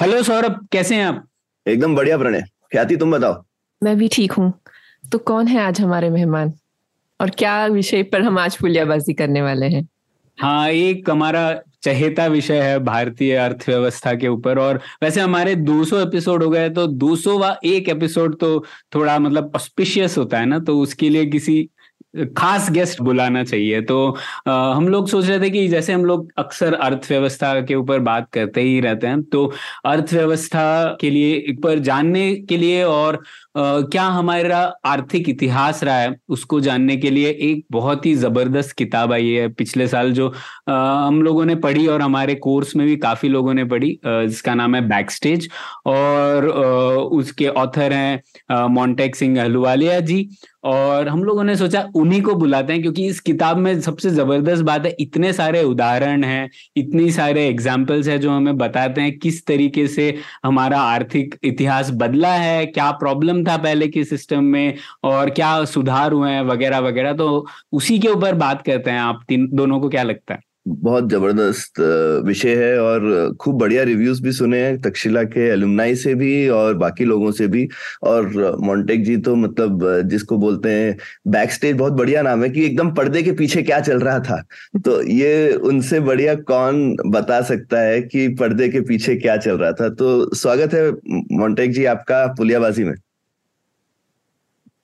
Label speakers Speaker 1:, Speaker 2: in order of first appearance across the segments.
Speaker 1: Hello Saurabh कैसे हैं आप?
Speaker 2: एकदम बढ़िया प्रणय। ख्याति तुम बताओ?
Speaker 3: मैं भी ठीक हूँ। तो कौन है आज हमारे मेहमान? और क्या विषय पर हम आज पुलियाबाजी करने वाले हैं?
Speaker 1: हाँ एक हमारा चहेता विषय है भारतीय अर्थव्यवस्था के ऊपर। और वैसे हमारे 200 एपिसोड हो गए तो 200 वा एक एपिसोड तो थोड़ा मतलब ऑस्पिशियस होता है ना तो उसके लिए किसी खास गेस्ट बुलाना चाहिए। तो आ, हम लोग सोच रहे थे कि जैसे हम लोग अक्सर अर्थव्यवस्था के ऊपर बात करते ही रहते हैं तो अर्थव्यवस्था के लिए पर जानने के लिए और क्या हमारा आर्थिक इतिहास रहा है उसको जानने के लिए एक बहुत ही ज़बरदस्त किताब आई है पिछले साल जो आ, हम लोगों ने पढ़ी और हमारे कोर्स में भी काफ़ी लोगों ने पढ़ी जिसका नाम है बैक स्टेज और आ, उसके ऑथर हैं मोन्टेक सिंह अहलुवालिया जी और हम लोगों ने सोचा उन्हीं को बुलाते हैं, क्योंकि इस किताब में सबसे ज़बरदस्त बात है, इतने सारे उदाहरण हैं, इतनी सारे एग्जाम्पल्स हैं जो हमें बताते हैं, किस तरीके से हमारा आर्थिक इतिहास बदला है, क्या प्रॉब्लम था पहले के सिस्टम में, और क्या सुधार हुए हैं, वगैरह वगैरह। तो उसी के ऊपर बात करते हैं आप, तीन, दोनों को क्या लगता है?
Speaker 2: बहुत ज़बरदस्त विषय है और खूब बढ़िया रिव्यूज़ भी सुने हैं, तक्षशिला के एलुमनाई से भी और बाकी लोगों से भी। और मोन्टेक जी तो मतलब जिसको बोलते हैं बैक स्टेज बहुत बढ़िया नाम है कि एकदम पर्दे के पीछे क्या चल रहा था। तो ये उनसे बढ़िया कौन बता सकता है कि पर्दे के पीछे क्या चल रहा था? तो स्वागत है मोन्टेक जी, आपका पुलियाबाजी में।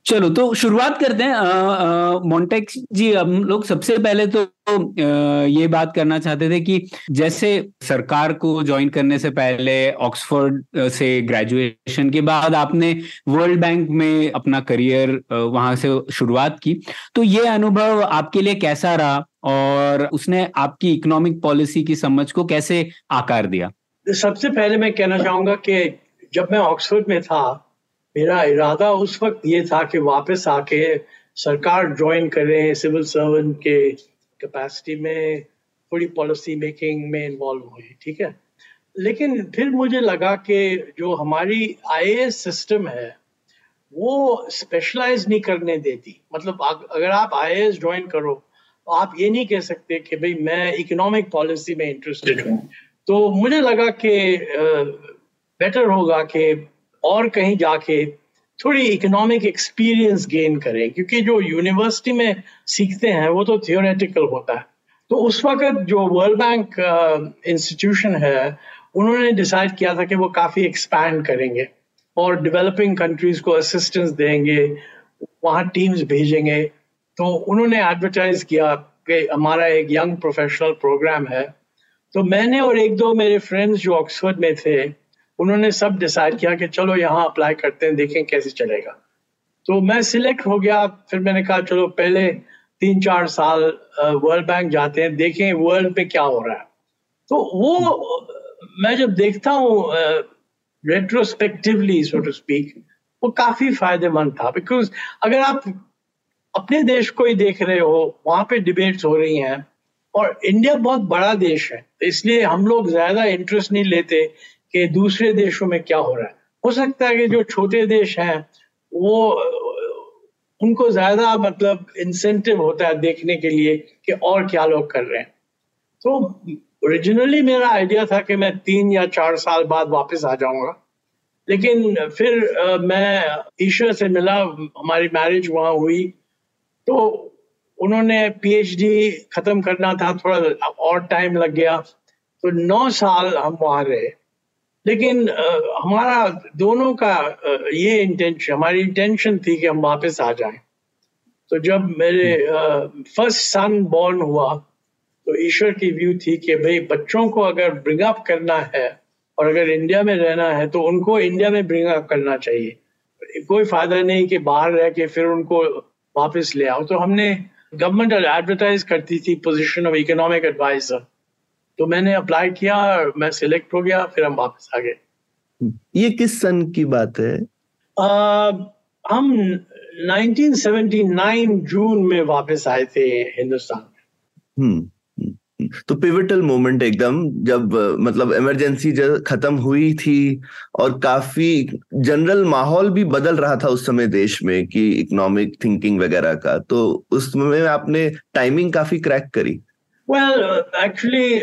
Speaker 1: चलो तो शुरुआत करते हैं। मोन्टेक्स जी हम लोग सबसे पहले तो आ, ये बात करना चाहते थे कि जैसे सरकार को ज्वाइन करने से पहले ऑक्सफोर्ड से ग्रेजुएशन के बाद आपने वर्ल्ड बैंक में अपना करियर वहाँ से शुरुआत की। तो ये अनुभव आपके लिए कैसा रहा और उसने आपकी इकोनॉमिक पॉलिसी की समझ को कैसे आकार दिया?
Speaker 4: सबसे पहले मैं कहना चाहूँगा कि जब मैं ऑक्सफोर्ड में था मेरा इरादा उस वक्त ये था कि वापस आके सरकार ज्वाइन करें सिविल सर्वेंट के कैपेसिटी में, थोड़ी पॉलिसी मेकिंग में इन्वॉल्व हुई, ठीक है? लेकिन फिर मुझे लगा कि जो हमारी आईएएस सिस्टम है, वो स्पेशलाइज नहीं करने देती। मतलब अगर आप आईएएस ज्वाइन करो तो आप ये नहीं कह सकते कि भाई मैं इकोनॉमिक पॉलिसी में इंटरेस्टेड हूँ। तो मुझे लगा कि बेटर होगा कि और कहीं जाके थोड़ी इकोनॉमिक एक्सपीरियंस गेन करें, क्योंकि जो यूनिवर्सिटी में सीखते हैं, वो तो थियोरेटिकल होता है। तो उस वक्त जो वर्ल्ड बैंक इंस्टीट्यूशन है, उन्होंने डिसाइड किया था कि वो काफ़ी एक्सपैंड करेंगे और डेवलपिंग कंट्रीज़ को असिस्टेंस देंगे, वहाँ टीम्स भेजेंगे। तो उन्होंने एडवर्टाइज किया कि हमारा एक यंग प्रोफेशनल प्रोग्राम है। तो मैंने और एक दो मेरे फ्रेंड्स जो ऑक्सफोर्ड में थे उन्होंने सब डिसाइड किया कि चलो यहाँ अप्लाई करते हैं, देखें कैसे चलेगा। तो मैं सिलेक्ट हो गया, फिर मैंने कहा, चलो, पहले तीन चार साल वर्ल्ड बैंक जाते हैं, देखें वर्ल्ड में क्या हो रहा है। तो वो, मैं जब देखता हूँ रेट्रोस्पेक्टिवली सो टू स्पीक वो काफ़ी फ़ायदेमंद था। बिकॉज़ अगर आप अपने देश को ही देख रहे हो, वहाँ पे डिबेट्स हो रही हैं, और इंडिया बहुत बड़ा देश है तो इसलिए हम लोग ज़्यादा इंटरेस्ट नहीं लेते कि दूसरे देशों में क्या हो रहा है। हो सकता है कि जो छोटे देश हैं वो उनको ज़्यादा मतलब इंसेंटिव होता है देखने के लिए कि और क्या लोग कर रहे हैं। तो ओरिजिनली मेरा आइडिया था कि मैं तीन या चार साल बाद वापस आ जाऊँगा। लेकिन फिर आ, मैं ईश्वर से मिला हमारी मैरिज वहाँ हुई। तो उन्होंने पीएचडी खत्म करना था थोड़ा और टाइम लग गया। तो नौ साल हम वहाँ रहे। लेकिन आ, हमारा दोनों का आ, ये इंटेंशन हमारी इंटेंशन थी कि हम वापस आ जाएँ। तो जब मेरे फ़र्स्ट सन बॉर्न हुआ तो ईश्वर की व्यू थी कि भाई बच्चों को अगर ब्रिंग अप करना है और अगर इंडिया में रहना है तो उनको इंडिया में ब्रिंग अप करना चाहिए। कोई फ़ायदा नहीं कि बाहर रह के फिर उनको वापस ले आओ। तो हमने गवर्नमेंट एडवर्टाइज करती थी पोजीशन ऑफ़ इकोनॉमिक एडवाइजर तो मैंने अप्लाई किया मैं सिलेक्ट हो गया फिर हम वापस आ गए।
Speaker 2: ये किस सन की बात है?
Speaker 4: uh, हम 1979 जून में वापस आए थे हिंदुस्तान
Speaker 2: हम्म तो पिविटल मोमेंट एकदम जब मतलब इमरजेंसी खत्म हुई थी और काफ़ी जनरल माहौल भी बदल रहा था उस समय देश में कि इकोनॉमिक थिंकिंग वगैरह का। तो उसमें आपने टाइमिंग काफ़ी क्रैक करी।
Speaker 4: वेल एक्चुअली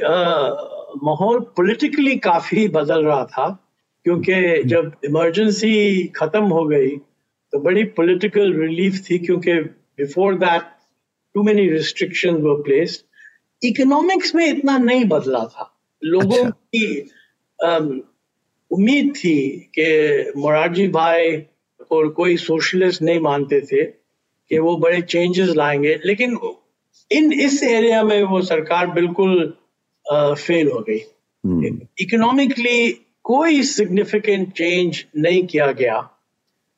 Speaker 4: माहौल पॉलिटिकली काफ़ी बदल रहा था क्योंकि जब इमरजेंसी खत्म हो गई तो बड़ी पॉलिटिकल रिलीफ थी क्योंकि before that too many restriction were placed economics में इतना नहीं बदला था। लोगों अच्छा। की उम्मीद थी कि मोरारजी भाई और कोई सोशलिस्ट नहीं मानते थे कि वो बड़े चेंजेस लाएँगे लेकिन इन इस एरिया में वो सरकार बिल्कुल फेल हो गई इकोनॉमिकली हम्म। कोई सिग्निफिकेंट चेंज नहीं किया गया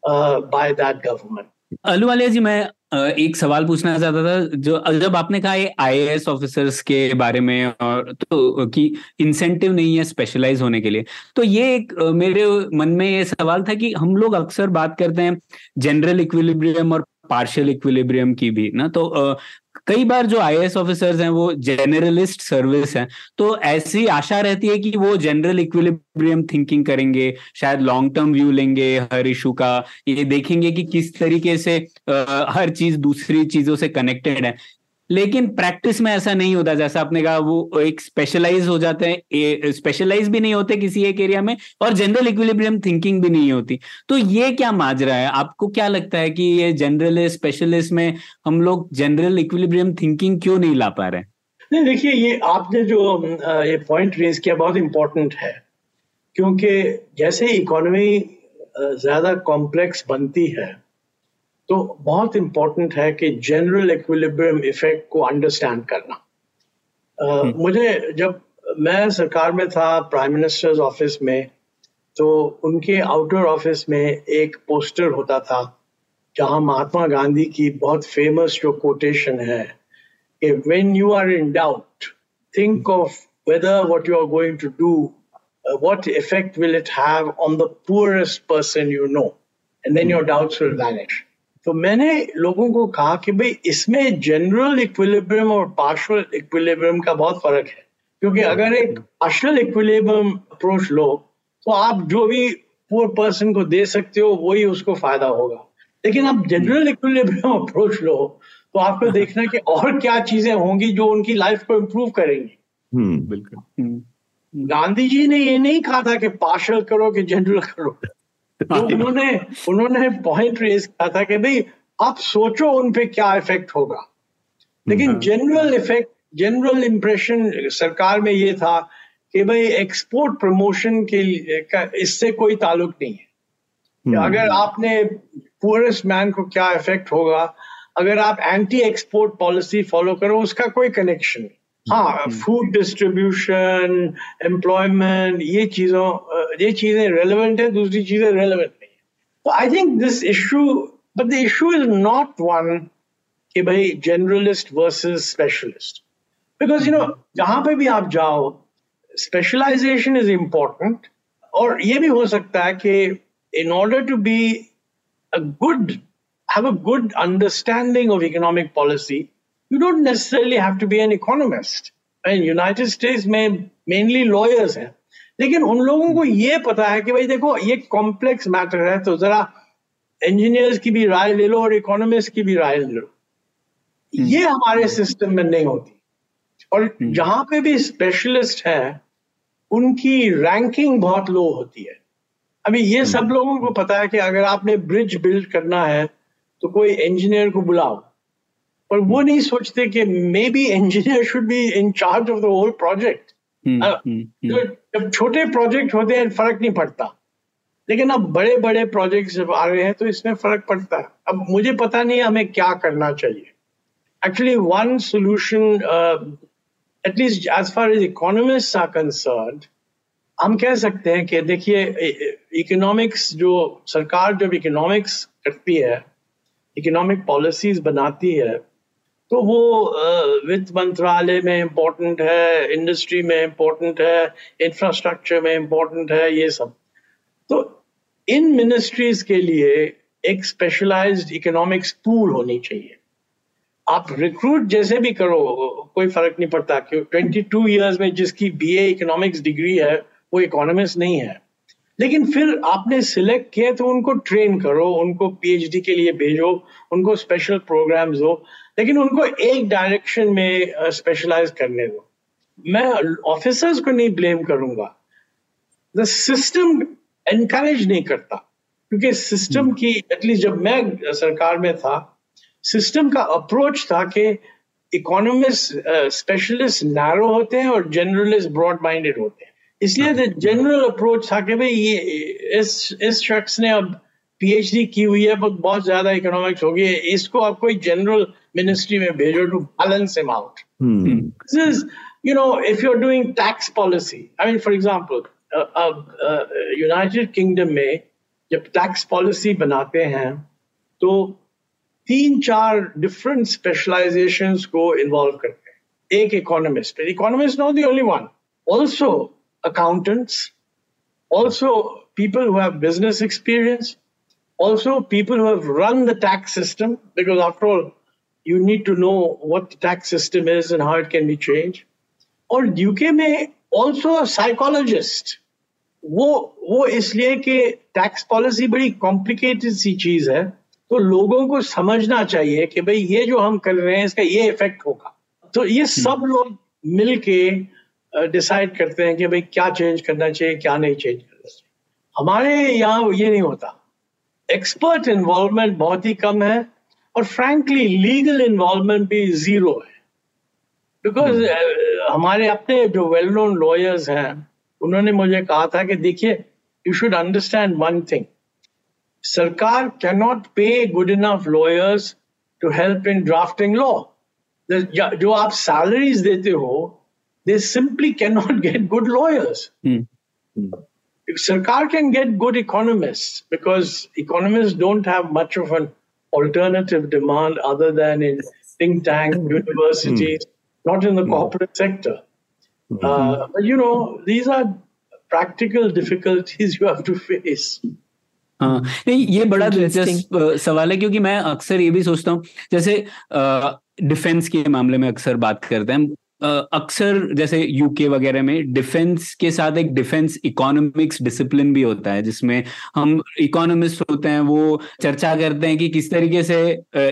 Speaker 4: by that government
Speaker 1: Ahluwalia ji मैं एक सवाल पूछना चाहता था जो जब आपने कहा ये आईएएस ऑफिसर्स के बारे में और तो कि इंसेंटिव नहीं है स्पेशलाइज होने के लिए तो ये एक मेरे मन में ये सवाल था कि हम लोग अक्सर बात करते हैं जनरल इक्विलिब्रियम और पार्शियल इक्विलिब्रियम की भी ना? तो कई बार जो आई ऑफिसर्स हैं वो जनरलिस्ट सर्विस हैं तो ऐसी आशा रहती है कि वो जनरल इक्विलिब्रियम थिंकिंग करेंगे शायद लॉन्ग टर्म व्यू लेंगे हर इशू का ये देखेंगे कि किस तरीके से आ, हर चीज़ दूसरी चीज़ों से कनेक्टेड है। लेकिन प्रैक्टिस में ऐसा नहीं होता, जैसा आपने कहा, वो एक स्पेशलाइज हो जाते हैं स्पेशलाइज भी नहीं होते किसी एक एरिया में और जनरल इक्विलिब्रियम थिंकिंग भी नहीं होती। तो ये क्या माजरा है? आपको क्या लगता है कि ये जनरल स्पेशलिस्ट में हम लोग जनरल इक्विलिब्रियम थिंकिंग क्यों नहीं ला पा रहे?
Speaker 4: नहीं, देखिए, ये आपने जो ये पॉइंट रेज किया बहुत इंपॉर्टेंट है। क्योंकि जैसे इकोनॉमी ज़्यादा कॉम्प्लेक्स बनती है तो बहुत इंपॉर्टेंट है कि जनरल इक्विलिब्रियम इफ़ेक्ट को अंडरस्टैंड करना। uh, मुझे जब मैं सरकार में था प्राइम मिनिस्टर्स ऑफ़िस में तो उनके आउटर ऑफ़िस में एक पोस्टर होता था जहाँ महात्मा गांधी की बहुत फ़ेमस जो कोटेशन है कि when you are in doubt think of whether what you are going to do what effect will it have on the poorest person you know and then your doubts will vanish तो मैंने लोगों को कहा कि भाई इसमें general equilibrium और partial equilibrium का बहुत फ़र्क है। क्योंकि अगर एक पार्शल इक्विलिब्रियम अप्रोच लो तो आप जो भी पुअर पर्सन को दे सकते हो वही उसको फ़ायदा होगा। लेकिन आप जनरल इक्विलिब्रियम अप्रोच लो तो आपको देखना कि और क्या चीज़ें होंगी जो उनकी लाइफ को इम्प्रूव करेंगी।
Speaker 1: हम्म बिल्कुल।
Speaker 4: गांधी जी ने ये नहीं कहा था कि पार्शल करो कि जनरल करो। तो उन्होंने उन्होंने पॉइंट रेज किया था कि भाई आप सोचो उन पे क्या इफ़ेक्ट होगा। लेकिन जनरल इफ़ेक्ट जनरल इंप्रेशन सरकार में ये था कि भाई एक्सपोर्ट प्रमोशन के इससे कोई ताल्लुक नहीं है। हम्म। अगर आपने पुअरेस्ट मैन को क्या इफ़ेक्ट होगा अगर आप एंटी एक्सपोर्ट पॉलिसी फॉलो करो उसका कोई कनेक्शन नहीं। हाँ फूड डिस्ट्रीब्यूशन एम्प्लॉयमेंट ये चीजों ये चीजें रेलिवेंट है दूसरी चीजें रेलिवेंट नहीं है तो आई think this issue but the issue is not one कि भाई generalist versus specialist because you know जहां पे भी आप जाओ स्पेशलाइजेशन इज इंपॉर्टेंट और ये भी हो सकता है कि in order to be a good have a good understanding of economic policy you don't necessarily have to be an economist. And United States में मेनली लॉयर्स हैं लेकिन उन लोगों को ये पता है कि भाई देखो ये कॉम्प्लेक्स मैटर है तो जरा इंजीनियर्स की भी राय ले लो और इकोनॉमिस्ट की भी राय ले लो हम्म। ये हमारे सिस्टम में नहीं होती और हम्म। जहाँ पे भी स्पेशलिस्ट है उनकी रैंकिंग बहुत लो होती है अभी ये सब हम्म। लोगों को पता है कि अगर आपने ब्रिज बिल्ड करना है तो कोई इंजीनियर को बुलाओ पर वो नहीं सोचते कि maybe engineer should be in charge of the whole project जब छोटे प्रोजेक्ट होते हैं फ़र्क नहीं पड़ता। लेकिन अब बड़े बड़े प्रोजेक्ट जब आ रहे हैं तो इसमें फ़र्क पड़ता है। अब मुझे पता नहीं हमें क्या करना चाहिए। Actually one solution at least as far as economist are concern हम कह सकते हैं कि देखिए इकोनॉमिक्स जो सरकार जब इकोनॉमिक्स करती है इकोनॉमिक पॉलिसीज़ बनाती है तो वो वित्त मंत्रालय में इम्पोर्टेंट है इंडस्ट्री में इम्पोर्टेंट है इंफ्रास्ट्रक्चर में इम्पोर्टेंट है, ये सब। तो इन मिनिस्ट्रीज के लिए एक स्पेशलाइज्ड इकोनॉमिक्स पूल होनी चाहिए। आप रिक्रूट जैसे भी करो, कोई फ़र्क नहीं पड़ता, क्यों ट्वेंटी टू ईयर्स में जिसकी बी ए इकोनॉमिक्स डिग्री है, वो इकोनॉमिक्स नहीं है। लेकिन फिर आपने सिलेक्ट किया तो उनको ट्रेन करो, उनको पीएचडी के लिए भेजो, उनको स्पेशल प्रोग्राम्स दो। लेकिन उनको एक डायरेक्शन में स्पेशलाइज करने दो। मैं ऑफिसर्स को नहीं ब्लेम करूँगा। द सिस्टम एनकरेज नहीं करता। क्योंकि सिस्टम हम्म। की एटलीस्ट जब मैं सरकार में था सिस्टम का अप्रोच था कि इकोनॉमिस्ट स्पेशलिस्ट नैरो होते हैं और जनरलिस्ट ब्रॉड माइंडेड होते हैं। इसलिए जनरल अप्रोच था कि भाई ये इस इस शख्स ने अब पीएचडी की हुई है बहुत बहुत ज़्यादा इकोनॉमिक्स होगी। इसको आप कोई general मिनिस्ट्री में भेजो to balance him out this is you know if you're doing tax policy i mean for example United uh, kingdom uh, uh में जब टैक्स पॉलिसी बनाते हैं तो तीन चार डिफरेंट स्पेशलाइजेशन को इन्वॉल्व करते हैं एक economist economist not the only one also accountants also people who have business experience also people who have run the tax system because after all you need to know what the tax system is and how it can be changed. or uk may also a वो वो इसलिए कि tax policy बड़ी complicated सी चीज़ है तो लोगों को समझना चाहिए कि भाई ये जो हम कर रहे हैं इसका ये इफ़ेक्ट होगा। तो ये हम्म। सब लोग मिलके डिसाइड करते हैं कि भाई क्या चेंज करना चाहिए क्या नहीं चेंज करना चाहिए। हमारे यहाँ ये नहीं होता। एक्सपर्ट इन्वॉल्वमेंट बहुत ही कम है। और फ्रैंकली लीगल इन्वॉल्वमेंट भी जीरो है बिकॉज हम्म। हमारे अपने जो वेल नोन लॉयर्स हैं उन्होंने मुझे कहा था कि देखिए you should understand one thing सरकार can not pay good enough lawyers to help in drafting law जो आप सैलरीज देते हो they simply can not get good lawyers सरकार can get good economist because economist don't have much of an alternative demand other than in think tank universities, mm. not in the corporate sector. Mm-hmm. Uh, but you know, these are practical difficulties you have to face.
Speaker 1: हाँ नहीं ये बड़ा दिलचस्प सवाल है क्योंकि मैं अक्सर ये भी सोचता हूँ जैसे डिफेंस के मामले में अक्सर बात करते हैं अक्सर जैसे यूके वगैरह में डिफेंस के साथ एक डिफेंस इकोनॉमिक्स डिसिप्लिन भी होता है, जिसमें हम इकोनॉमिस्ट होते हैं, वो चर्चा करते हैं कि किस तरीके से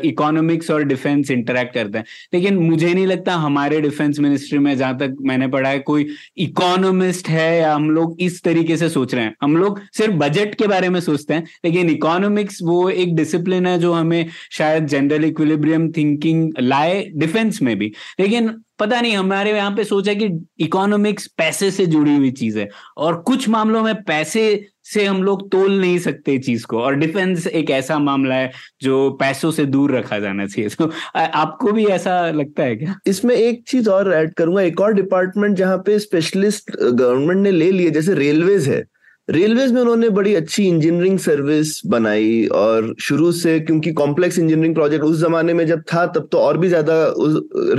Speaker 1: इकोनॉमिक्स और डिफेंस इंटरेक्ट करते हैं। लेकिन मुझे नहीं लगता हमारे डिफेंस मिनिस्ट्री में जहाँ तक मैंने पढ़ा है, कोई इकोनॉमिस्ट है या हम लोग इस तरीके से सोच रहे हैं। हम लोग सिर्फ़ बजट के बारे में सोचते हैं, लेकिन इकोनॉमिक्स वो एक डिसिप्लिन है जो हमें शायद जनरल इक्विलिब्रियम थिंकिंग लाए डिफेंस में भी। लेकिन पता नहीं, हमारे यहाँ पे सोचा कि इकोनॉमिक्स पैसे से जुड़ी हुई चीज़ है और कुछ मामलों में पैसे से हम लोग तोल नहीं सकते चीज़ को और डिफेंस एक ऐसा मामला है जो पैसों से दूर रखा जाना चाहिए। तो आपको भी ऐसा लगता है क्या?
Speaker 2: इसमें एक चीज़ और ऐड करूँगा। एक और डिपार्टमेंट जहाँ पे स्पेशलिस्ट गवर्नमेंट ने ले लिए, जैसे रेलवेज है। रेलवेज में उन्होंने बड़ी अच्छी इंजीनियरिंग सर्विस बनाई और शुरू से, क्योंकि कॉम्प्लेक्स इंजीनियरिंग प्रोजेक्ट उस जमाने में जब था, तब तो और भी ज़्यादा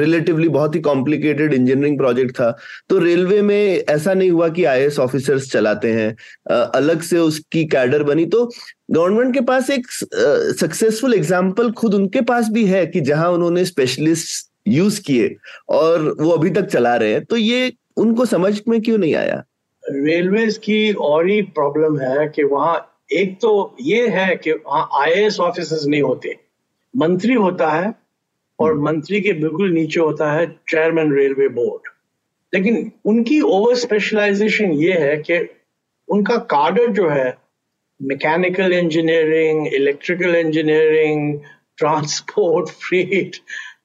Speaker 2: रिलेटिवली बहुत ही कॉम्प्लिकेटेड इंजीनियरिंग प्रोजेक्ट था। तो रेलवे में ऐसा नहीं हुआ कि आई ऑफिसर्स चलाते हैं अलग से उसकी कैडर बनी। तो गवर्नमेंट के पास एक सक्सेसफुल एग्ज़ाम्पल खुद उनके पास भी है कि जहाँ उन्होंने स्पेशलिस्ट यूज़ किए और वो अभी तक चला रहे हैं। तो ये उनको समझ में क्यों नहीं आया?
Speaker 4: रेलवेज की और ही प्रॉब्लम है कि वहाँ एक तो ये है कि वहाँ आई ऑफिसर्स नहीं होते। मंत्री होता है और हम्म। मंत्री के बिल्कुल नीचे होता है चेयरमैन रेलवे बोर्ड लेकिन उनकी ओवर स्पेशलाइजेशन ये है कि उनका कार्डर जो है mechanical engineering electrical engineering transport freight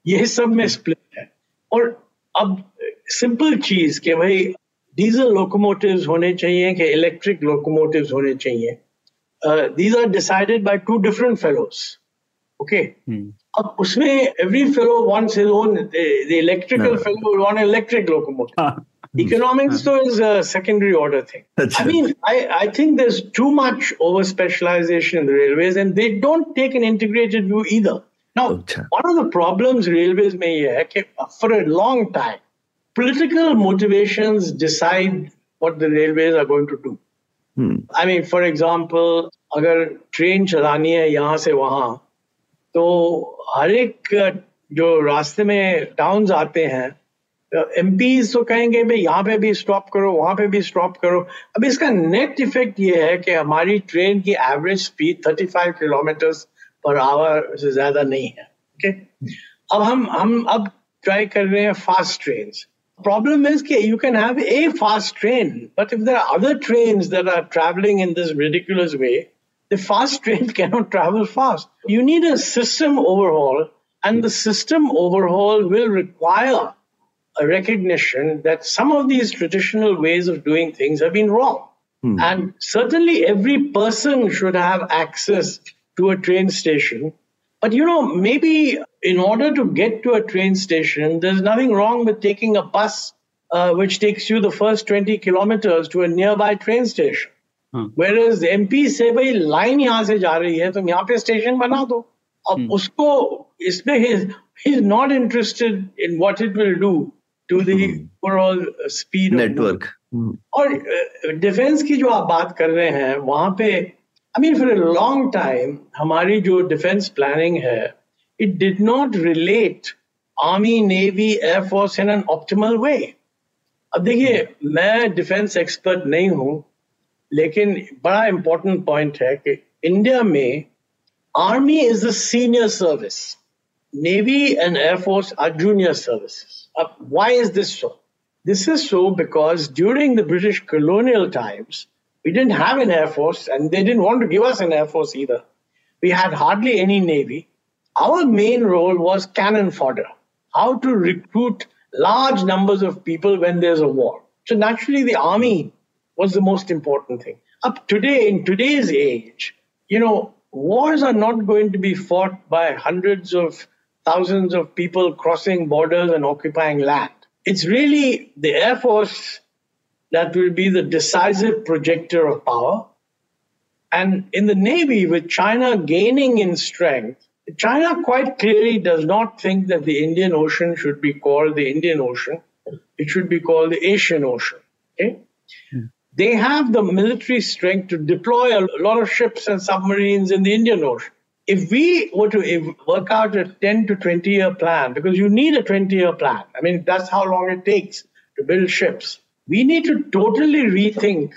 Speaker 4: ये सब में स्प्लिट है। और अब सिंपल चीज़ कि भाई डीजल लोकोमोटिव्स होने चाहिए कि इलेक्ट्रिक लोकोमोटिव्स होने चाहिए these are decided by two different fellows okay अब उसमें every fellow wants his own the electrical fellow want electric locomotive economics though is a secondary order thing That's i mean I, I think there's too much over specialization in the railways and they don't take an integrated view either Now,
Speaker 2: अच्छा
Speaker 4: one of the problems railways में ये है कि for a long time, political motivations decide what the railways are going to do.
Speaker 2: Hmm
Speaker 4: I mean, for example, अगर train चलानी है यहाँ से वहाँ तो हर एक जो रास्ते में टाउन्स आते हैं एम तो कहेंगे भाई यहाँ पे भी स्टॉप करो वहाँ पे भी स्टॉप करो अब इसका नेट इफ़ेक्ट ये है कि हमारी ट्रेन की average speed 35 kilometre per hour से ज़्यादा नहीं है ओके okay? अब हम हम अब ट्राई कर रहे हैं fast train Problem is that you can have a fast train, but if there are other trains that are traveling in this ridiculous way, the fast train cannot travel fast. You need a system overhaul, and the system overhaul will require a recognition that some of these traditional ways of doing things have been wrong. Hmm. And certainly every person should have access to a train station But you know, maybe in order to get to a train station, there's nothing wrong with taking a bus uh, which takes you the first 20 kilometers to a nearby train station. Whereas MP से भाई line यहाँ से जा रही है तुम यहाँ पे स्टेशन बना दो अब उसको इसमें he is not interested in what it will do to the overall speed
Speaker 2: network
Speaker 4: और डिफेंस की जो आप बात कर रहे हैं वहां पे I mean for a long time हमारी जो डिफेंस प्लानिंग है it did not relate army navy air force in an optimal वे अब देखिए मैं डिफेंस एक्सपर्ट नहीं हूं लेकिन बड़ा इंपॉर्टेंट पॉइंट है कि इंडिया में army is the senior service navy and air force are junior services अब why is this so This is so because during the British colonial times, we didn't have an air force and they didn't want to give us an air force either. We had hardly any navy. Our main role was cannon fodder, how to recruit large numbers of people when there's a war. So naturally, the army was the most important thing. Up today, in today's age, you know, wars are not going to be fought by hundreds of thousands of people crossing borders and occupying land it's really the Air Force that will be the decisive projector of power. And in the Navy, with China gaining in strength, China quite clearly does not think that the Indian Ocean should be called the Indian Ocean. It should be called the Asian Ocean. Okay? Hmm. They have the military strength to deploy a lot of ships and submarines in the Indian Ocean. If we were to work out a 10 to 20 year plan, because you need a 20 year plan, I mean, that's how long it takes to build ships. We need to totally rethink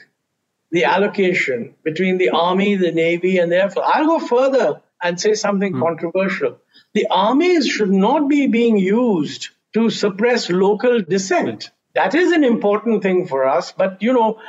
Speaker 4: the allocation between the Army, the Navy, and the Air Force. I'll go further and say something hmm. controversial. The armies should not be being used to suppress local dissent. That is an important thing for us, but you know,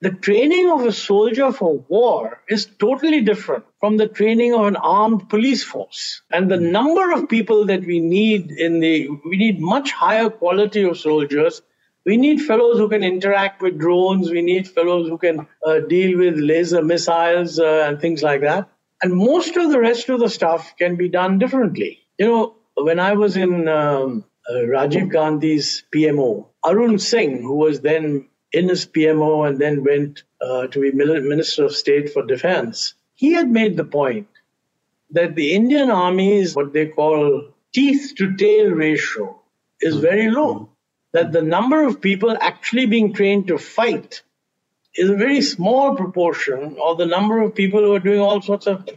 Speaker 4: the training of a soldier for war is totally different from the training of an armed police force. And the hmm. number of people that we need in the, we need much higher quality of soldiers. We need fellows who can interact with drones. We need fellows who can uh, deal with laser missiles uh, and things like that. And most of the rest of the stuff can be done differently. You know, when I was in um, uh, Rajiv Gandhi's PMO, Arun Singh, who was then in his PMO and then went uh, to be Minister of State for Defense, he had made the point that the Indian Army's what they call teeth to tail ratio is very low that the number of people actually being trained to fight is a very small proportion of the number of people who are doing all sorts of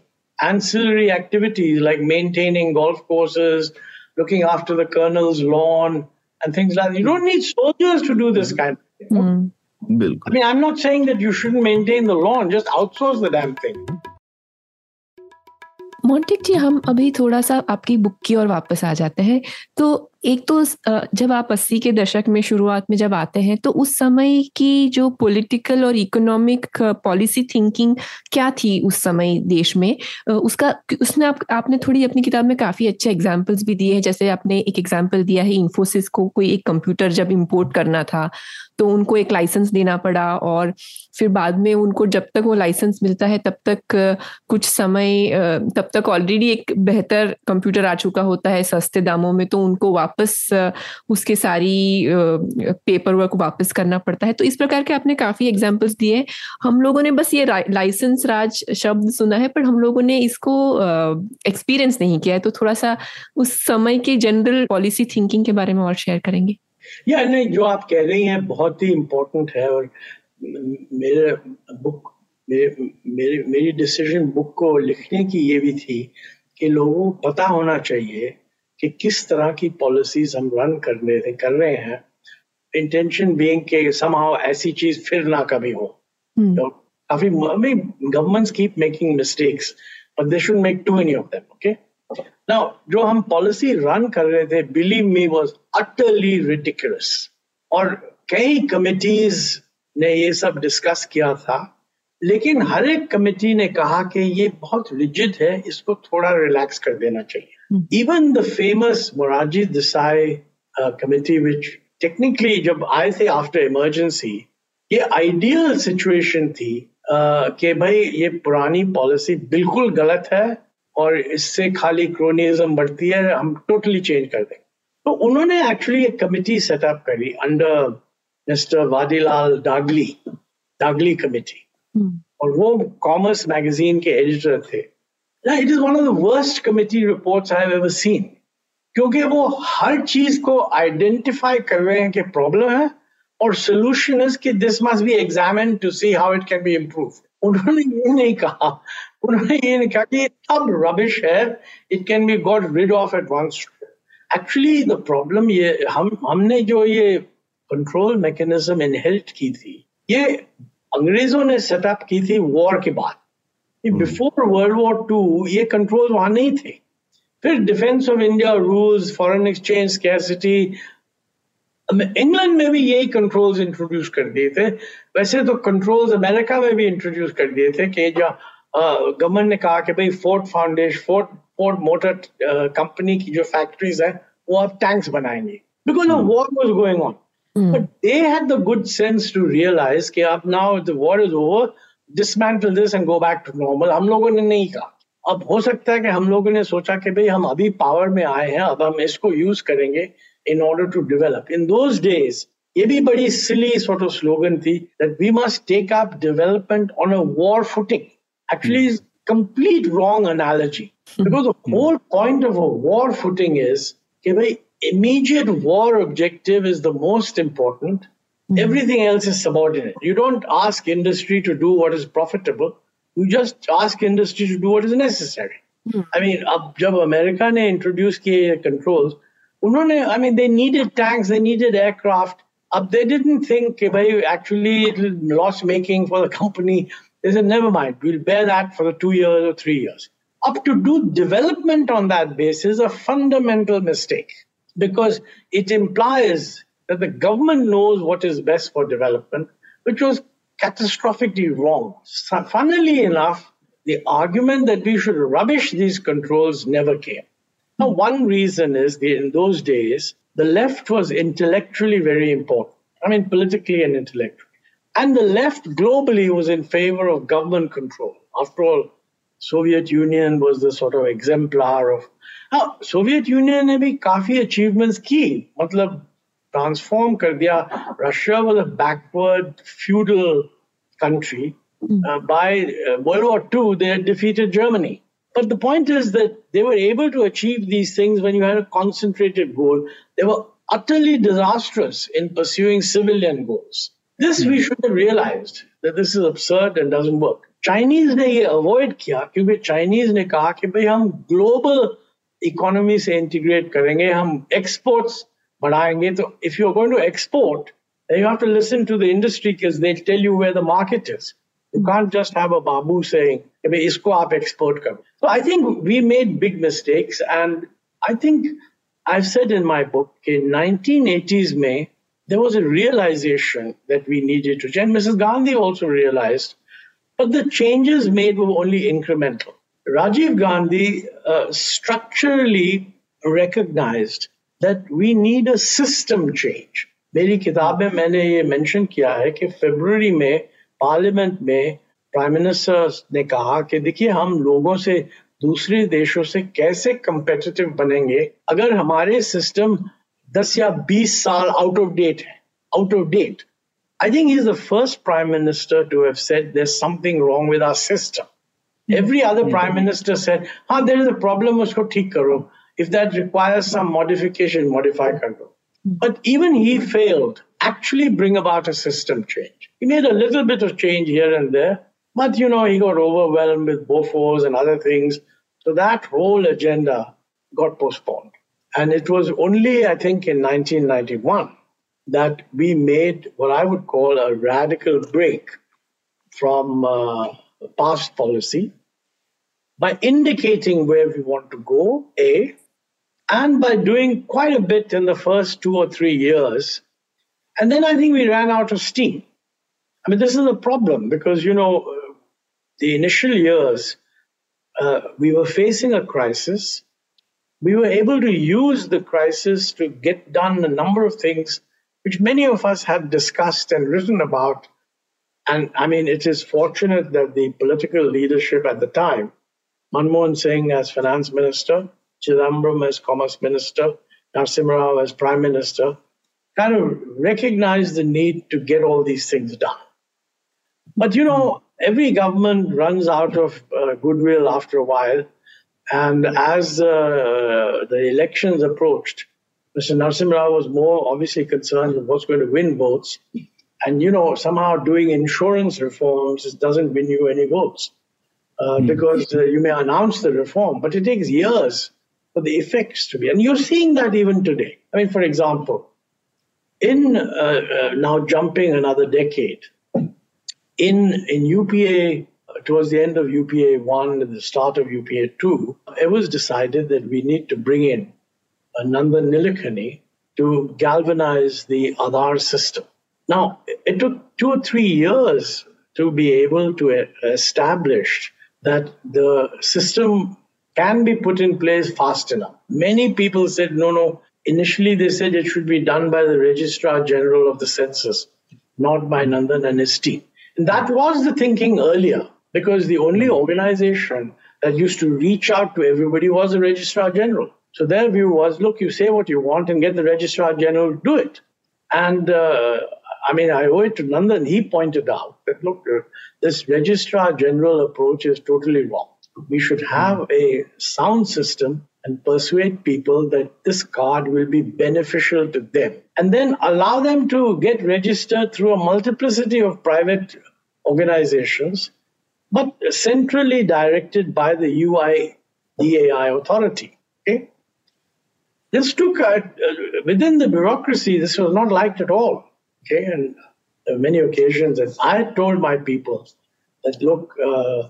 Speaker 4: ancillary activities like maintaining golf courses, looking after the colonel's lawn, and things like that. You don't need soldiers to do this mm-hmm. kind of thing. Mm.
Speaker 2: I
Speaker 4: mean, I'm not saying that you shouldn't maintain the lawn, just outsource the damn thing.
Speaker 3: Montek ji हम अभी थोड़ा सा आपकी book की ओर वापस आ जाते हैं। तो एक तो जब आप अस्सी के दशक में शुरुआत में जब आते हैं तो उस समय की जो पॉलिटिकल और इकोनॉमिक पॉलिसी थिंकिंग क्या थी उस समय देश में? उसका उसने आप, आपने थोड़ी अपनी किताब में काफ़ी अच्छे एग्जाम्पल्स भी दिए हैं। जैसे आपने एक एग्ज़ाम्पल दिया है इन्फोसिस को कोई एक कंप्यूटर जब इम्पोर्ट करना था। तो उनको एक लाइसेंस देना पड़ा और फिर बाद में उनको जब तक वो लाइसेंस मिलता है, तब तक कुछ समय तब तक ऑलरेडी एक बेहतर कंप्यूटर आ चुका होता है सस्ते दामों में तो उनको वापस उसके सारी पेपर वर्क वापस करना पड़ता है। तो इस प्रकार के आपने काफ़ी एग्जाम्पल्स दिए। हम लोगों ने बस ये लाइसेंस राज शब्द सुना है, पर हम लोगों ने इसको एक्सपीरियंस नहीं किया है। तो थोड़ा सा उस समय के जनरल पॉलिसी थिंकिंग के बारे में और शेयर करेंगे।
Speaker 4: या नहीं जो आप कह रही हैं बहुत ही इम्पोर्टेंट है और मेरे बुक मेरे मेरी मेरी डिसीज़न बुक को लिखने की ये भी थी कि लोगों को पता होना चाहिए कि किस तरह की पॉलिसीज़ हम रन करने कर रहे हैं। इंटेंशन बीइंग के समहाउ ऐसी चीज़ फिर ना कभी हो। Hmm. तो काफ़ी governments keep making mistakes but they should make to any of them okay now जो हम पॉलिसी रन कर रहे थे believe me was utterly ridiculous और कई कमिटीज ने ये सब डिस्कस किया था लेकिन हर एक कमेटी ने कहा कि ये बहुत रिजिड है इसको थोड़ा रिलैक्स कर देना चाहिए। Even the famous Morarji Desai committee which technically जब आए थे आफ्टर इमरजेंसी ये आइडियल सिचुएशन थी uh, कि भाई ये पुरानी पॉलिसी बिल्कुल गलत है और इससे खाली क्रोनिज्म बढ़ती है हम टोटली चेंज कर देंगे। तो उन्होंने एक्चुअली एक कमेटी सेटअप करी under mister Vadilal Dagli Dagli committee और वो कॉमर्स मैगजीन के एडिटर थे। It is one of the worst committee reports I have ever seen क्योंकि वो हर चीज़ को आइडेंटिफाई कर रहे हैं कि प्रॉब्लम है और सोल्यूशन इज़ कि this must be examine to see how it can be improve उन्होंने ये नहीं कहा। उन्होंने ये नहीं कहा कि अब रबिश है। It can be got rid of at once actually the problem ये हम हमने जो ये कंट्रोल मैकेनिज्म इनहेल्ट की थी ये अंग्रेज़ों ने सेटअप की थी वॉर के बाद। बिफोर वर्ल्ड वॉर टू ये कंट्रोल वहाँ नहीं थे। फिर defence of India rules foreign exchange कैसिटी England में भी यही कंट्रोल्स इंट्रोड्यूस कर दिए थे। वैसे तो कंट्रोल्स अमेरिका में भी इंट्रोड्यूस कर दिए थे कि जो गवर्नमेंट ने कहा कि भाई Ford foundation Ford Ford motor company की जो फैक्ट्रीज है वो अब टैंक्स बनाएँगे। Because of war was going on. But they had the good sense to realize कि अब now the war is over, dismantle this and go back to normal. हम लोगों ने नहीं कहा। अब हो सकता है कि हम लोगों ने सोचा कि भाई हम अभी पावर में आए हैं अब हम इसको यूज़ करेंगे। in order to develop. In those days, ये भी बड़ी silly sort of slogan थी that we must take up development on a war footing. Actually, mm. is complete wrong analogy because the whole point of a war footing is कि भाई immediate war objective is the most important. Mm-hmm. Everything else is subordinate. You don't ask industry to do what is profitable. You just ask industry to do what is necessary. Mm-hmm. I mean, अब जब America ने introduce किए controls उन्होंने I mean they needed tanks, they needed aircraft. Up they didn't think कि भाई actually it will loss making for the company. They said never mind, we'll bear that for the two years or three years. Up to do development on that basis is a fundamental mistake because it implies that the government knows what is best for development, which was catastrophically wrong. So, funnily enough, the argument that we should rubbish these controls never came. Now, one reason is that in those days, the left was intellectually very important. I mean, politically and intellectually. And the left globally was in favor of government control. After all, Soviet Union was the sort of exemplar of हाँ Soviet union ने भी काफी achievements की मतलब transform कर दिया Russia was a backward feudal country by uh, World War II, they had defeated Germany. But the point is that they were able to achieve these things when you had a concentrated goal. They were utterly disastrous in pursuing civilian goals. This we should have realized that this is absurd and doesn't work. Chinese ने ये avoid किया क्योंकि Chinese ने कहा कि भाई हम global economy से इंटीग्रेट करेंगे हम एक्सपोर्ट्स बढ़ाएंगे तो if you are going to export you have to listen to the industry because they tell you where the market is. You can't just have a babu saying, isko aap export karo. So I think we made big mistakes. And I think I've said in my book, in 1980s May, there was a realization that we needed to change. Mrs. Gandhi also realized, but the changes made were only incremental. Rajiv Gandhi uh, structurally recognized that we need a system change. मेरी किताब में मैंने ये mention किया है कि फरवरी में parliament में प्राइम मिनिस्टर ने कहा कि देखिए हम लोगों से दूसरे देशों से कैसे कंपेटिटिव बनेंगे? अगर हमारे सिस्टम 10 या 20 साल आउट ऑफ़ डेट है out of date I think is the first prime minister to have said there something wrong with our system every other prime minister said हाँ देयर इज़ अ प्रॉब्लम उसको ठीक करो। If that requires some modification modify कर दो. But even he failed actually bring about a system change he made a little bit of change here and there but you know, he got overwhelmed with Bofors and other things. So that whole agenda got postponed. And it was only, I think, in 1991 that we made what I would call a radical break from uh, past policy by indicating where we want to go, A, and by doing quite a bit in the first two or three years. And then I think we ran out of steam. I mean, this is a problem because, you know, the initial years, uh, we were facing a crisis. We were able to use the crisis to get done a number of things which many of us had discussed and written about. And I mean, it is fortunate that the political leadership at the time, Manmohan Singh as finance minister, Chidambaram as commerce minister, Narasimha Rao as prime minister, kind of recognized the need to get all these things done. But you know, every government runs out of uh, goodwill after a while. And as uh, the elections approached, Mr. Narasimha Rao was more obviously concerned with what's going to win votes. And, you know, somehow doing insurance reforms doesn't win you any votes uh, mm. because uh, you may announce the reform, but it takes years for the effects to be. And you're seeing that even today. I mean, for example, in uh, uh now jumping another decade, in, in UPA, towards the end of UPA 1 and the start of UPA 2, it was decided that we need to bring in Nandan Nilekani to galvanize the Aadhaar system. Now, it took two or three years to be able to establish that the system can be put in place fast enough. Many people said, no, no. Initially, they said it should be done by the Registrar General of the Census, not by Nandan and his team. And that was the thinking earlier, because the only organization that used to reach out to everybody was the Registrar General. So their view was, look, you say what you want and get the registrar general to do it. And uh, I mean, I owe it to Nandan. He pointed out that look, uh, this registrar general approach is totally wrong. We should have a sound system and persuade people that this card will be beneficial to them. And then allow them to get registered through a multiplicity of private organizations, but centrally directed by the UIDAI authority. Okay? This took uh, within the bureaucracy. This was not liked at all. Okay, and many occasions, and I told my people that look, uh,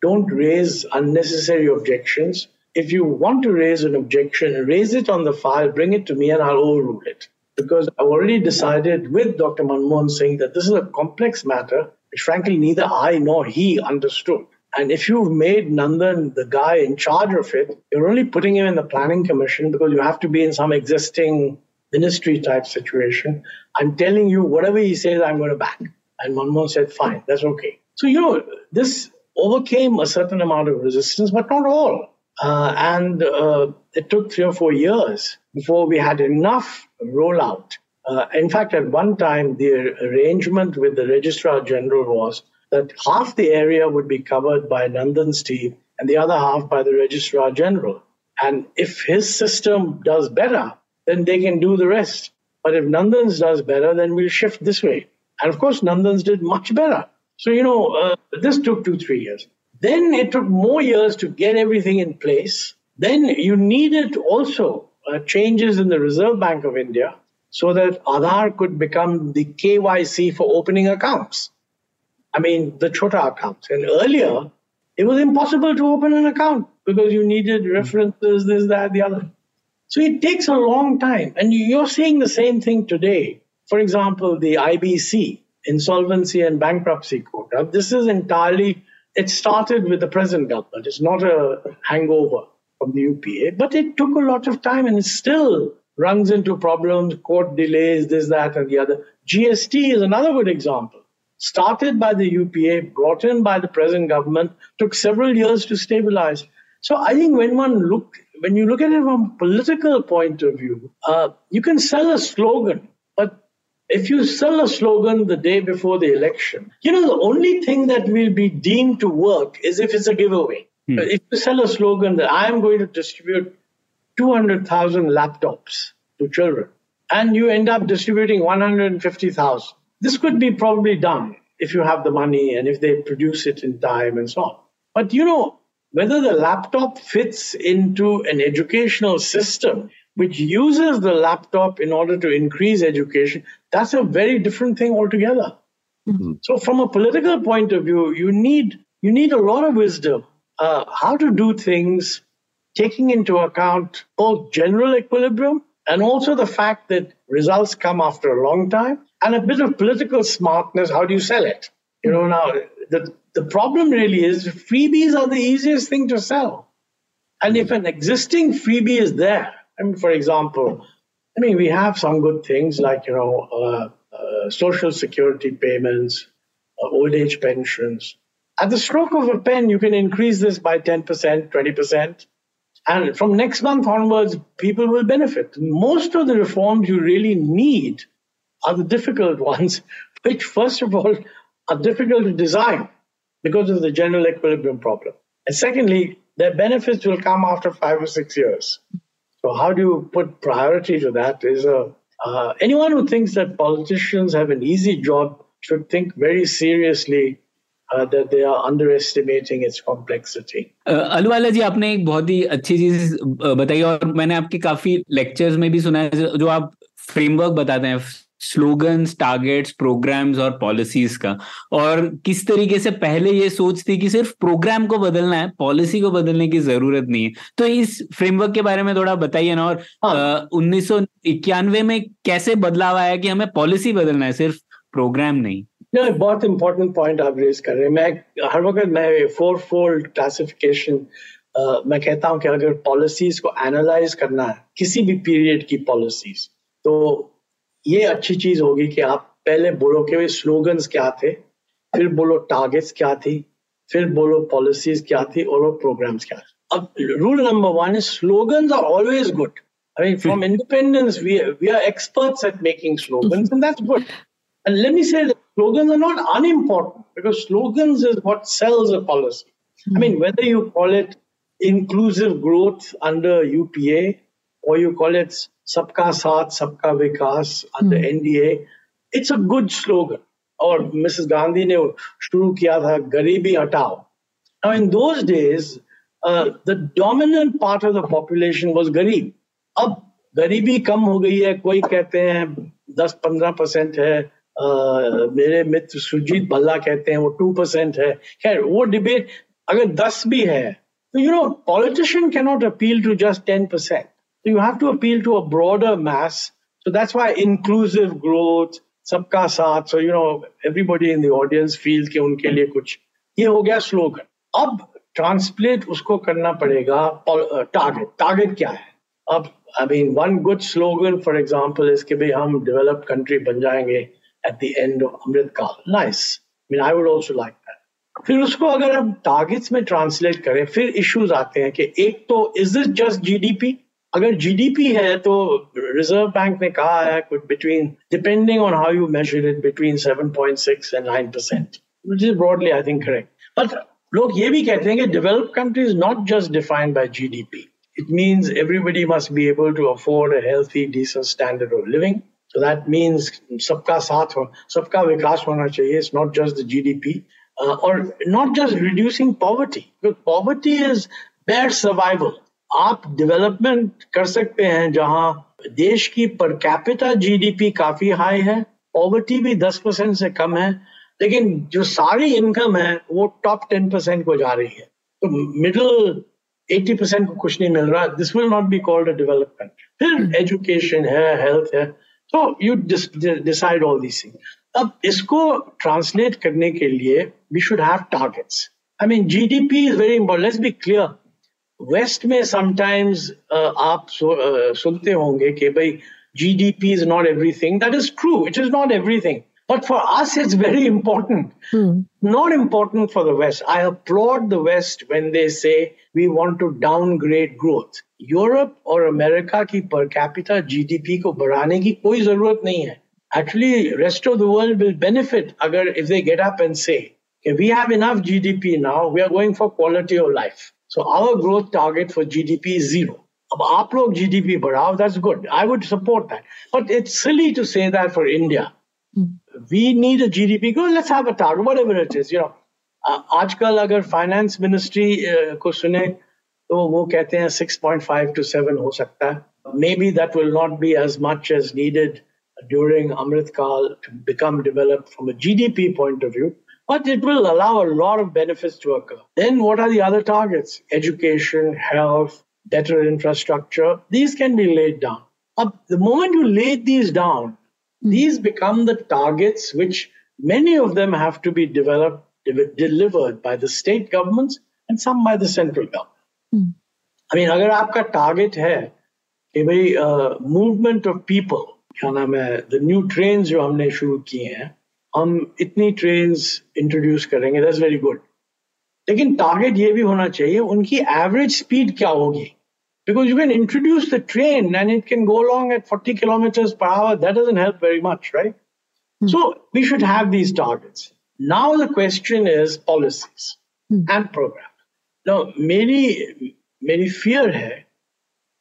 Speaker 4: don't raise unnecessary objections. If you want to raise an objection, raise it on the file, bring it to me, and I'll overrule it. Because I've already decided with Dr. Manmohan Singh that this is a complex matter, which frankly neither I nor he understood. And if you've made Nandan the guy in charge of it, you're only putting him in the planning commission because you have to be in some existing ministry type situation. I'm telling you, whatever he says, I'm going to back. And Manmohan said, fine, that's okay. So, you know, this overcame a certain amount of resistance, but not all. Uh, and uh, it took three or four years before we had enough rollout. Uh, in fact, at one time, the arrangement with the Registrar General was that half the area would be covered by Nandan's team and the other half by the Registrar General. And if his system does better, then they can do the rest. But if Nandan's does better, then we'll shift this way. And of course, Nandan's did much better. So, you know, uh, this took two, three years. Then it took more years to get everything in place. Then you needed also uh, changes in the Reserve Bank of India so that Aadhaar could become the KYC for opening accounts. I mean, the Chota accounts. And earlier, it was impossible to open an account because you needed references, this, that, the other. So it takes a long time. And you're seeing the same thing today. For example, the IBC, Insolvency and Bankruptcy. Now, this is entirely, it started with the present government. It's not a hangover from the UPA, but it took a lot of time and it still runs into problems, court delays, this, that, and the other. GST is another good example started by the UPA, brought in by the present government, took several years to stabilize. So I think when one look when you look at it from a political point of view, uh, you can sell a slogan, if you sell a slogan the day before the election, you know, the only thing that will be deemed to work is if it's a giveaway.
Speaker 1: Hmm.
Speaker 4: If you sell a slogan that I am going to distribute 200,000 laptops to children, and you end up distributing 150,000, this could be probably done if you have the money and if they produce it in time and so on. But you know, whether the laptop fits into an educational system which uses the laptop in order to increase education, that's a very different thing altogether.
Speaker 2: Mhm.
Speaker 4: So, from a political point of view, you need you need a lot of wisdom uh, how to do things, taking into account both general equilibrium and also the fact that results come after a long time, and a bit of political smartness. How do you sell it? You know, now the the problem really is freebies are the easiest thing to sell. And if an existing freebie is there, I mean, for example, I mean, we have some good things like, you know, uh, uh, social security payments, uh, old age pensions. At the stroke of a pen, you can increase this by 10%, 20%. And from next month onwards, people will benefit. Most of the reforms you really need are the difficult ones, which, first of all, are difficult to design because of the general equilibrium problem. And secondly, their benefits will come after five or six years. So, how do you put priority to that? Is a uh, anyone who thinks that politicians have an easy job should think very seriously Uh, that they are underestimating its complexity.
Speaker 1: Uh, Ahluwalia जी आपने एक बहुत ही अच्छी चीज uh, बताई और मैंने आपके काफी लेक्चर्स में भी सुना है जो आप फ्रेमवर्क बताते हैं स्लोगन्स टारगेट्स प्रोग्राम्स और पॉलिसीज़ का। और किस तरीके से पहले ये सोच थी कि सिर्फ़ प्रोग्राम को बदलना है पॉलिसी को बदलने की ज़रूरत नहीं है। तो इस फ्रेमवर्क के बारे में थोड़ा बताइए ना और
Speaker 4: हाँ।
Speaker 1: उन्नीस में कैसे बदलाव आया कि हमें पॉलिसी बदलना है सिर्फ़ प्रोग्राम नहीं?
Speaker 4: ये बहुत इंपॉर्टेंट पॉइंट आप रेज कर रहे हैं। मैं हर वक्त मैं फोर फोल्ड क्लासिफिकेशन मैं कहता हूँ कि अगर पॉलिसीज़ को एनालाइज करना है किसी भी पीरियड की पॉलिसीज़ तो ये अच्छी चीज होगी कि आप पहले बोलो कि स्लोगन्स क्या थे फिर बोलो टारगेट्स क्या थी फिर बोलो पॉलिसीज क्या थी और वो प्रोग्राम्स क्या थे अब rule number one is slogans are always good I mean, from independence, we we are experts at making slogans, and that's good. And let me say that slogans are not unimportant because slogans is what sells a policy. I mean, whether you call it inclusive growth under UPA or you call it सबका साथ सबका विकास under NDA it's a good slogan और Mrs Gandhi ने शुरू किया था गरीबी हटाओ। Now in those days the dominant part of the population was गरीब। अब गरीबी कम हो गई है कोई कहते हैं दस पंद्रह परसेंट है uh, मेरे मित्र सुजीत भल्ला कहते हैं वो टू परसेंट है। खैर वो डिबेट अगर दस भी है तो you know politician cannot appeal to just ten percent you have to appeal to a broader mass so that's why inclusive growth सबका साथ so you know everybody in the audience feel कि उनके लिए कुछ ये हो गया स्लोगन अब ट्रांसलेट उसको करना पड़ेगा टारगेट टारगेट क्या है अब I mean one good slogan for example is कि भाई हम डेवलप्ड कंट्री बन जाएंगे एट द एंड ऑफ अमृत काल nice mean I would also like that फिर उसको अगर हम टारगेट्स में ट्रांसलेट करें फिर इश्यूज आते हैं कि एक तो इज दिस जस्ट जीडीपी अगर जीडीपी है तो रिज़र्व बैंक ने कहा है कुछ between depending on how you measure it between 7.6 and 9 percent which is broadly I think correct but लोग ये भी कहते हैं कि developed country is not just defined by GDP it means everybody must be able to afford a healthy, decent standard of living. So that means सबका साथ हो, सबका विकास होना चाहिए. Just the GDP, uh, or not just reducing poverty. Because poverty is bare survival. आप development कर सकते हैं जहाँ देश की पर कैपिटा जीडीपी काफ़ी हाई है पॉवर्टी भी 10 परसेंट से कम है, लेकिन जो सारी इनकम है, वो टॉप 10 परसेंट को जा रही है। तो मिडिल 80 परसेंट को कुछ नहीं मिल रहा this will not be called a development फिर एजुकेशन है हेल्थ है तो you decide all these thing अब इसको ट्रांसलेट करने के लिए we should have targets I mean GDP is very important let's be clear waste में समटाइम्स आप सुनते होंगे कि भाई GDP is not everything that is true it is not everything But for us, it's very important. Not important for the West. I applaud the West when they say we want to downgrade growth. Europe और America की per capita GDP को बढ़ाने की कोई जरूरत नहीं है actually rest of the world will benefit अगर if they get up and say we have enough GDP now, we are going for quality of life. So our growth target for GDP is zero. अब आप लोग GDP बढ़ाओ, that's good. I would support that. But it's silly to say that for India. We need a GDP growth. Let's have a target, whatever it is. You know, uh, आजकल अगर finance ministry uh, को सुने तो वो कहते हैं 6.5 to 7 हो सकता है maybe that will not be as much as needed during Amrit Kal to become developed from a GDP point of view, but it will allow a lot of benefits to occur. Then what are the other targets? Education, health, better infrastructure. These can be laid down. Up the moment you lay these down, these become the targets which many of them have to be developed, de- delivered by the state governments and some by the central government. I mean, अगर आपका target है कि भाई movement of people क्या नाम है the new train जो हमने शुरू किए हैं हम इतनी ट्रेन इंट्रोड्यूस करेंगे दैट्स वेरी गुड लेकिन टारगेट ये भी होना चाहिए उनकी एवरेज स्पीड क्या होगी? Because you can introduce the train and it can go long at forty kilometres per hour that doesn't help very much right so we should have these targets now the question is policies and programme now मेरी मेरी fear है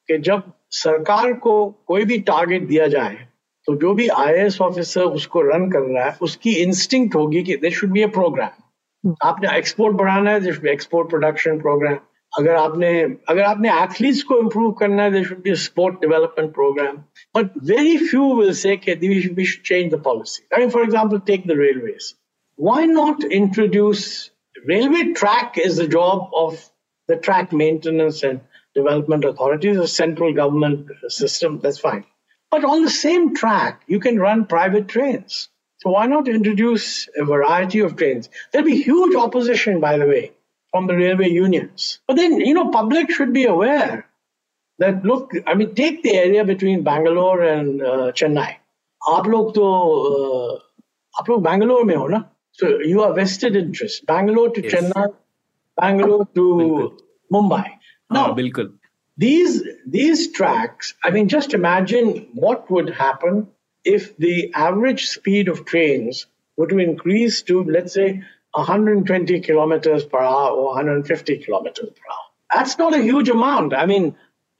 Speaker 4: कि जब सरकार को कोई भी target दिया जाए तो जो भी आईएएस ऑफिसर उसको रन कर रहा है उसकी इंस्टिंक्ट होगी कि there should be a programme आपने एक्सपोर्ट बढ़ाना है there should be export production programme अगर आपने अगर आपने एथलीट्स को इम्प्रूव करना है there should be sport development programme but very few will say we should change the policy I for example take the railways why not introduce railway track is the job of the track maintenance and development authorities a central government system that's fine. but on the same track you can run private trains so why not introduce a variety of trains there'll be huge opposition by the way from the railway unions but then you know public should be aware that look i mean take the area between bangalore and uh, chennai आप लोग तो uh, आप लोग बैंगलोर में हो ना so you are vested interest. Bangalore to
Speaker 1: Yes.
Speaker 4: Chennai, Bangalore to
Speaker 1: Bilkul.
Speaker 4: Mumbai. Now,
Speaker 1: हाँ बिल्कुल
Speaker 4: these these tracks, I mean, just imagine what would happen if the average speed of trains were to increase to, let's say, 120 kilometers per hour or 150 kilometers per hour. That's not a huge amount. I mean,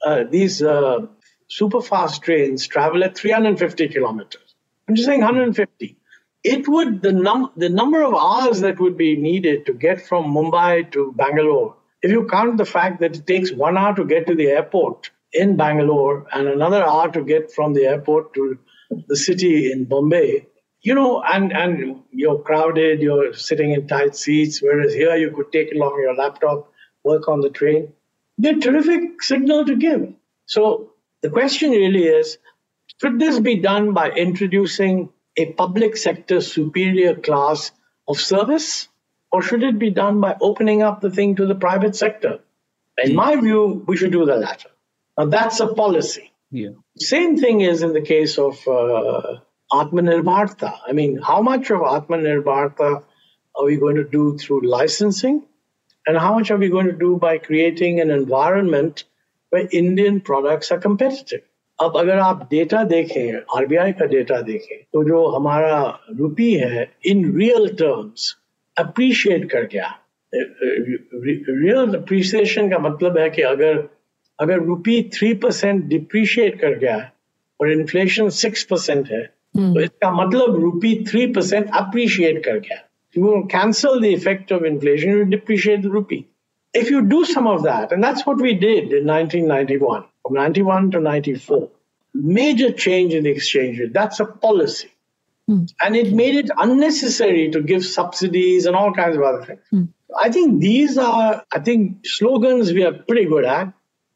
Speaker 4: uh, these uh, super fast trains travel at 350 kilometers. I'm just saying 150 it would the num the number of hours that would be needed to get from Mumbai to Bangalore. If you count the fact that it takes one hour to get to the airport in Bangalore and another hour to get from the airport to the city in Bombay, you know, and and you're crowded, you're sitting in tight seats, whereas here you could take along your laptop, work on the train. They're terrific signal to give. So the question really is, should this be done by introducing a public sector superior class of service, or should it be done by opening up the thing to the private sector? In my view, we should do the latter. Now, that's a policy.
Speaker 1: yeah
Speaker 4: Same thing is in the case of uh, Atmanirbharta. I mean, how much of Atmanirbharta are we going to do through licensing? And how much are we going to do by creating an environment where Indian products are competitive? अब अगर आप data देखें RBI का data देखें तो जो हमारा रुपी है इन रियल टर्म्स अप्रिशिएट कर गया रियल अप्रिसिएशन का मतलब है कि अगर अगर रुपी थ्री परसेंट डिप्रिशिएट कर गया है और इन्फ्लेशन सिक्स परसेंट है तो इसका मतलब रुपी थ्री परसेंट अप्रिशिएट कर गया you cancel the effect of inflation, you depreciate the rupee. If you do some of that, and that's what we did in 1991, from 91 to 94, major change in the exchange rate. That's a policy. Hmm. And it made it unnecessary to give subsidies and all kinds of other things. Hmm. I think these are, I think, slogans we are pretty good at.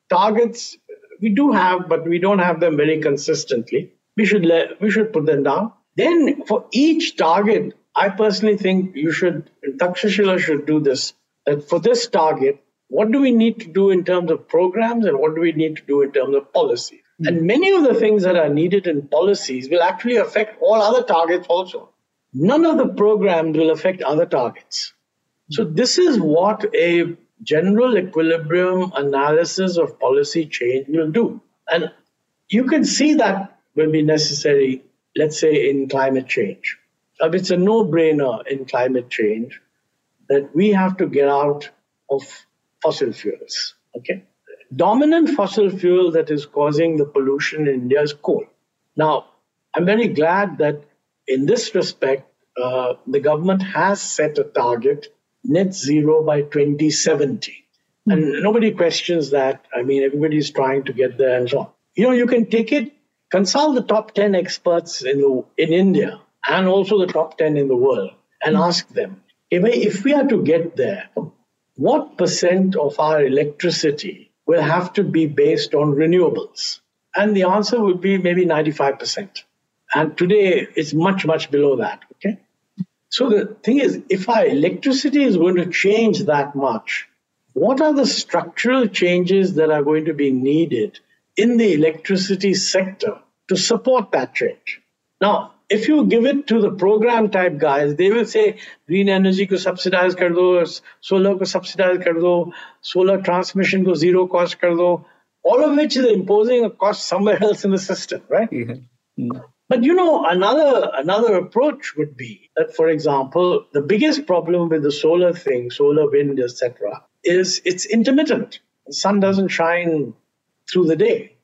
Speaker 4: Targets we do have, but we don't have them very consistently. We should let, we should put them down. Then for each target, I personally think you should, Takshashila should do this. That for this target, what do we need to do in terms of programs and what do we need to do in terms of policy? And hmm. many of the things that are needed in policies will actually affect all other targets also. none of the programs will affect other targets. So, hmm. this is what a general equilibrium analysis of policy change will do. And you can see that will be necessary, let's say, in climate change. Uh, it's a no brainer in climate change that we have to get out of fossil fuels. Okay? Dominant fossil fuel that is causing the pollution in India is coal. Now, I'm very glad that in this respect, uh, the government has set a target net zero by 2070. Mm-hmm. And nobody questions that. I mean, everybody's trying to get there and so on. You know, you can take it, consult the top 10 experts in, the, in India and also the top 10 in the world and mm-hmm. ask them if we are to get there, what percent of our electricity will have to be based on renewables? And the answer would be maybe 95%. And today it's much, much below that. Okay. So the thing is, if our electricity is going to change that much, what are the structural changes that are going to be needed in the electricity sector to support that change? Now, if you give it to the program type guys, they will say green energy ko subsidize kar do, solar ko subsidize kar do, solar transmission ko zero cost kar do, all of which is imposing a cost somewhere else in the system, right? Yeah. Mm. But you know, another another approach would be that, for example, the biggest problem with the solar thing, solar wind, etc., is it's intermittent. The sun doesn't shine through the day,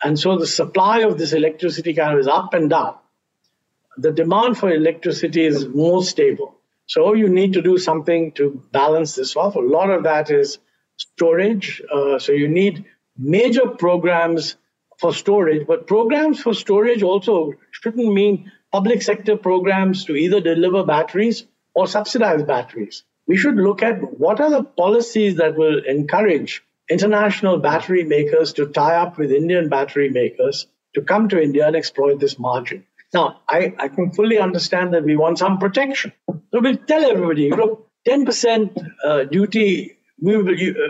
Speaker 4: and so the supply of this electricity kind of is up and down the demand for electricity is more stable. So you need to do something to balance this off. A lot of that is storage. Uh, so you need major programs for storage, but programs for storage also shouldn't mean public sector programs to either deliver batteries or subsidize batteries. We should look at what are the policies that will encourage international battery makers to tie up with Indian battery makers to come to India and exploit this margin. Now, I, I can fully understand that we want some protection. So we'll tell everybody, know, 10% uh, duty, we will, uh,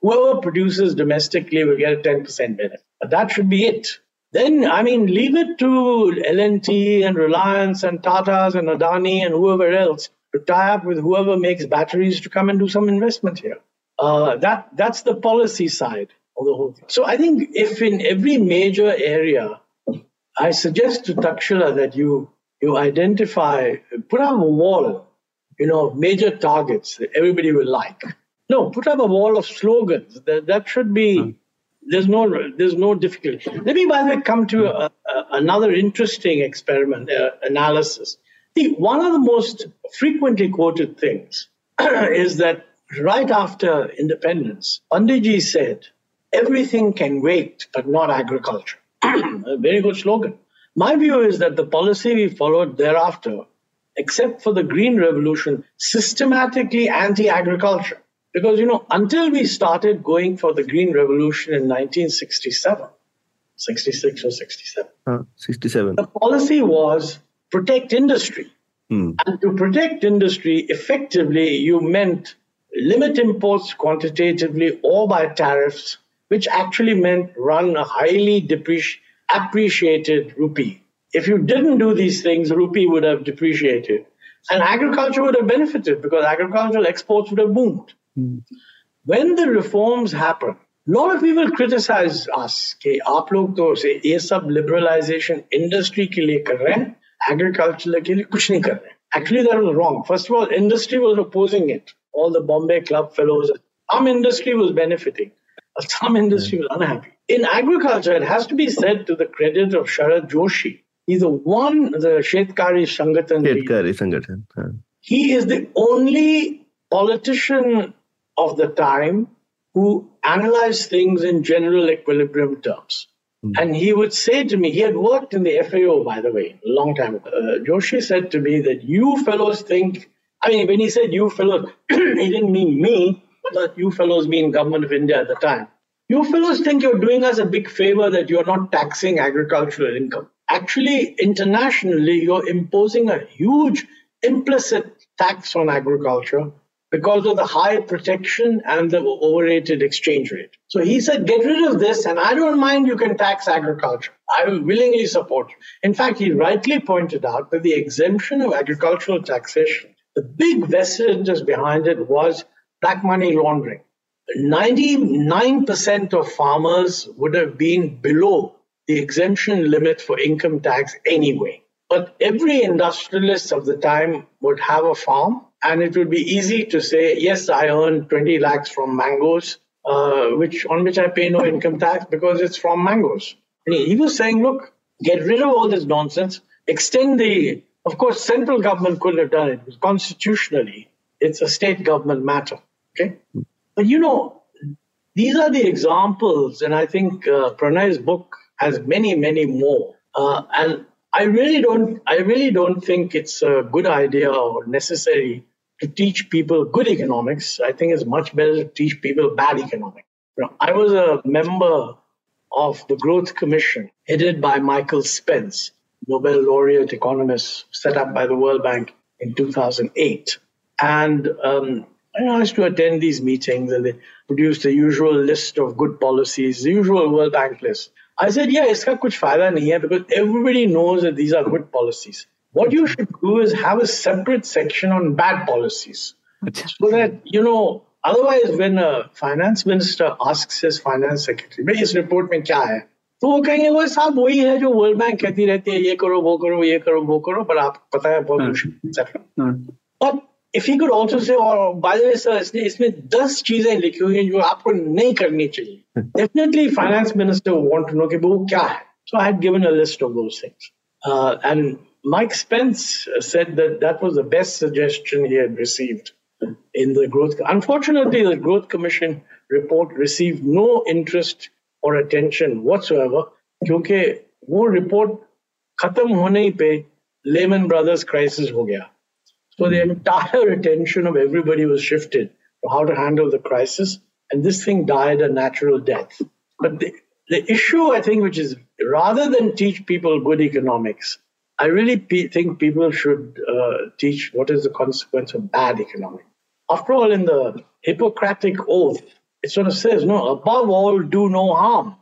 Speaker 4: whoever produces domestically will get a 10% benefit. But that should be it. Then, I mean, leave it to L&T and Reliance and Tata's and Adani and whoever else to tie up with whoever makes batteries to come and do some investment here. Uh, that that's the policy side of the whole thing. So I think if in every major area I suggest to Takshashila that you you identify, put up a wall, you know, major targets that everybody will like. No, put up a wall of slogans. That that should be. Hmm. There's no there's no difficulty. Let me, by the way, come to a, a, another interesting experiment uh, analysis. See, one of the most frequently quoted things is that right after independence, Panditji said, "Everything can wait, but not agriculture." a very good slogan. My view is that the policy we followed thereafter, except for the Green Revolution, systematically anti agriculture. Because, you know, until we started going for the Green Revolution in 1967, 66 or 67,
Speaker 2: uh, 67.
Speaker 4: the policy was protect industry. Hmm. And to protect industry, effectively, you meant limit imports quantitatively or by tariffs which actually meant run a highly depreci- appreciated rupee. If you didn't do these things, rupee would have depreciated. And agriculture would have benefited because agricultural exports would have boomed. Mm. When the reforms happened, a lot of people criticize us कि आप लोग तो से ये सब liberalization industry के लिए कर रहे हैं agriculture के लिए कुछ नहीं कर रहे Actually, that was wrong. First of all, industry was opposing it. All the Bombay Club fellows, some industry was benefiting. Some industry was unhappy. In agriculture, it has to be said to the credit of Sharad Joshi. He's the one, the Shetkari Sangathan.
Speaker 2: Shetkari Sangathan.
Speaker 4: He is the only politician of the time who analyzed things in general equilibrium terms. Mm. And he would say to me, he had worked in the FAO, by the way, a long time ago. Uh, Joshi said to me that you fellows think, I mean, when he said you fellows, he didn't mean me, you fellows mean government of India at the time. You fellows think you're doing us a big favor that you're not taxing agricultural income. Actually, internationally, you're imposing a huge implicit tax on agriculture because of the high protection and the overrated exchange rate. So he said, get rid of this, and I don't mind you can tax agriculture. I will willingly support you. In fact, he rightly pointed out that the exemption of agricultural taxation, the big vested interest behind it was black money laundering. 99% of farmers would have been below the exemption limit for income tax anyway. But every industrialist of the time would have a farm, and it would be easy to say, yes, I earn 20 lakhs from mangoes, uh, which on which I pay no income tax because it's from mangoes. And he was saying, look, get rid of all this nonsense, extend the, of course, central government couldn't have done it constitutionally, it's a state government matter. Okay. But you know, these are the examples, and I think uh, Pranay's book has many, many more. Uh, and I really don't. I really don't think it's a good idea or necessary to teach people good economics. I think it's much better to teach people bad economics. You know, I was a member of the Growth Commission headed by Michael Spence, Nobel laureate economist set up by the World Bank in 2008. And um, I used to attend these meetings and they produced the usual list of good policies, the usual World Bank list. I said, yeah, iska kuch fayda nahi hai because everybody knows that these are good policies. What you should do is have a separate section on bad policies. So that, you know, otherwise when a finance minister asks his finance secretary, भाई इस report में क्या है तो वो कहेंगे वो साहब वही है जो वर्ल्ड बैंक कहती रहती है ये करो वो करो ये करो वो करो पर आप पता है बहुत मुश्किल और if you could also say और बाय द वे सर इसने इसमें 10 चीज़ें लिखी हुई हैं जो आपको नहीं करनी चाहिए definitely finance minister want to know कि वो क्या है so I had given a list of those things. Uh, and Mike Spence said that that was the best suggestion he had received in the growth. Unfortunately, the Growth Commission report received no interest or attention whatsoever क्योंकि वो report खत्म होने पे Lehman Brothers crisis हो गया so the entire attention of everybody was shifted to how to handle the crisis. And this thing died a natural death. But the, the issue, I think, which is rather than teach people good economics, I really pe- think people should uh, teach what is the consequence of bad economics. After all, in the Hippocratic Oath, it sort of says, no, above all, do no harm.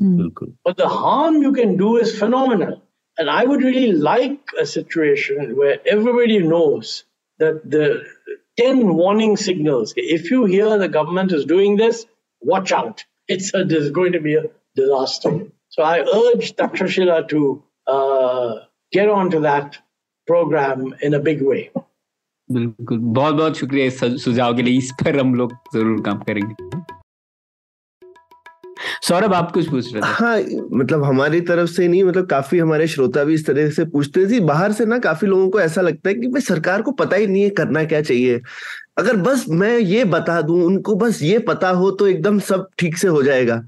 Speaker 4: Mm. But the harm you can do is phenomenal. And I would really like a situation where everybody knows that the 10 warning signals if you hear the government is doing this, watch out. It's a, there's going to be a disaster. So I urge Takshashila to uh, get onto that program in a big way.
Speaker 1: बिल्कुल बहुत बहुत शुक्रिया सुझाव के लिए इस पर हम लोग जरूर काम करेंगे सौरभ, आप कुछ पूछ रहे थे।
Speaker 2: हाँ मतलब हमारी तरफ़ से नहीं मतलब काफ़ी हमारे श्रोता भी इस तरह से पूछते थे बाहर से ना काफ़ी लोगों को ऐसा लगता है कि भाई सरकार को पता ही नहीं है करना क्या चाहिए। अगर बस मैं ये बता दूँ, उनको बस ये पता हो तो एकदम सब ठीक से हो जाएगा।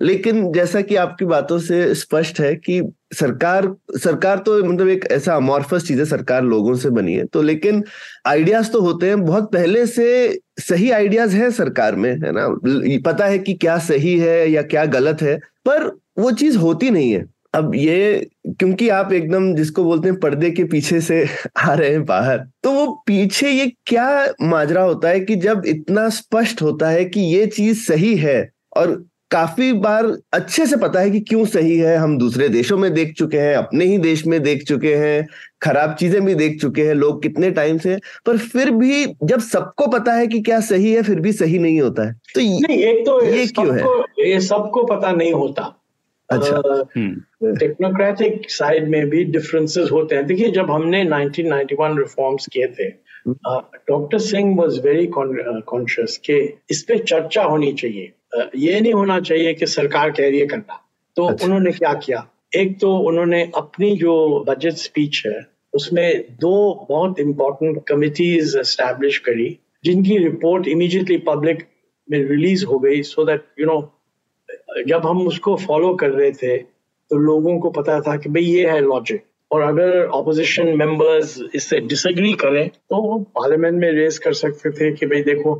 Speaker 2: लेकिन जैसा कि आपकी बातों से स्पष्ट है कि सरकार सरकार तो मतलब एक ऐसा अमॉर्फस चीज़ है, सरकार लोगों से बनी है। तो लेकिन आइडियाज़ तो होते हैं, बहुत पहले से सही आइडियाज़ है सरकार में, है ना? पता है कि क्या सही है या क्या गलत है, पर वो चीज़ होती नहीं है। अब ये, क्योंकि आप एकदम जिसको बोलते हैं, पर्दे के पीछे से आ रहे हैं बाहर तो वो पीछे ये क्या माजरा होता है कि जब इतना स्पष्ट होता है कि ये चीज़ सही है और काफ़ी बार अच्छे से पता है कि क्यों सही है हम दूसरे देशों में देख चुके हैं अपने ही देश में देख चुके हैं खराब चीज़ें भी देख चुके हैं लोग कितने टाइम से पर फिर भी जब सबको पता है कि क्या सही है फिर भी सही नहीं होता है। तो
Speaker 4: नहीं एक तो ये क्यों है? ये सबको पता नहीं होता। अच्छा। टेक्नोक्रेटिक हम्म। साइड में भी डिफरेंसेस होते हैं। देखिए जब हमने 1991 रिफॉर्म्स किए थे doctor Singh was very conscious के इस पे चर्चा होनी चाहिए। ये नहीं होना चाहिए कि सरकार कह रही है करना। तो अच्छा। उन्होंने क्या किया? एक तो उन्होंने अपनी जो बजट स्पीच है उसमें दो बहुत इंपॉर्टेंट कमिटीज एस्टैब्लिश करी जिनकी रिपोर्ट इमीडिएटली पब्लिक में रिलीज़ हो गई सो दैट यू नो जब हम उसको फॉलो कर रहे थे तो लोगों को पता था कि भाई ये है लॉजिक और अगर ऑपोजिशन मेंबर्स इससे डिसएग्री करें तो वो पार्लियामेंट में रेस कर सकते थे कि भाई देखो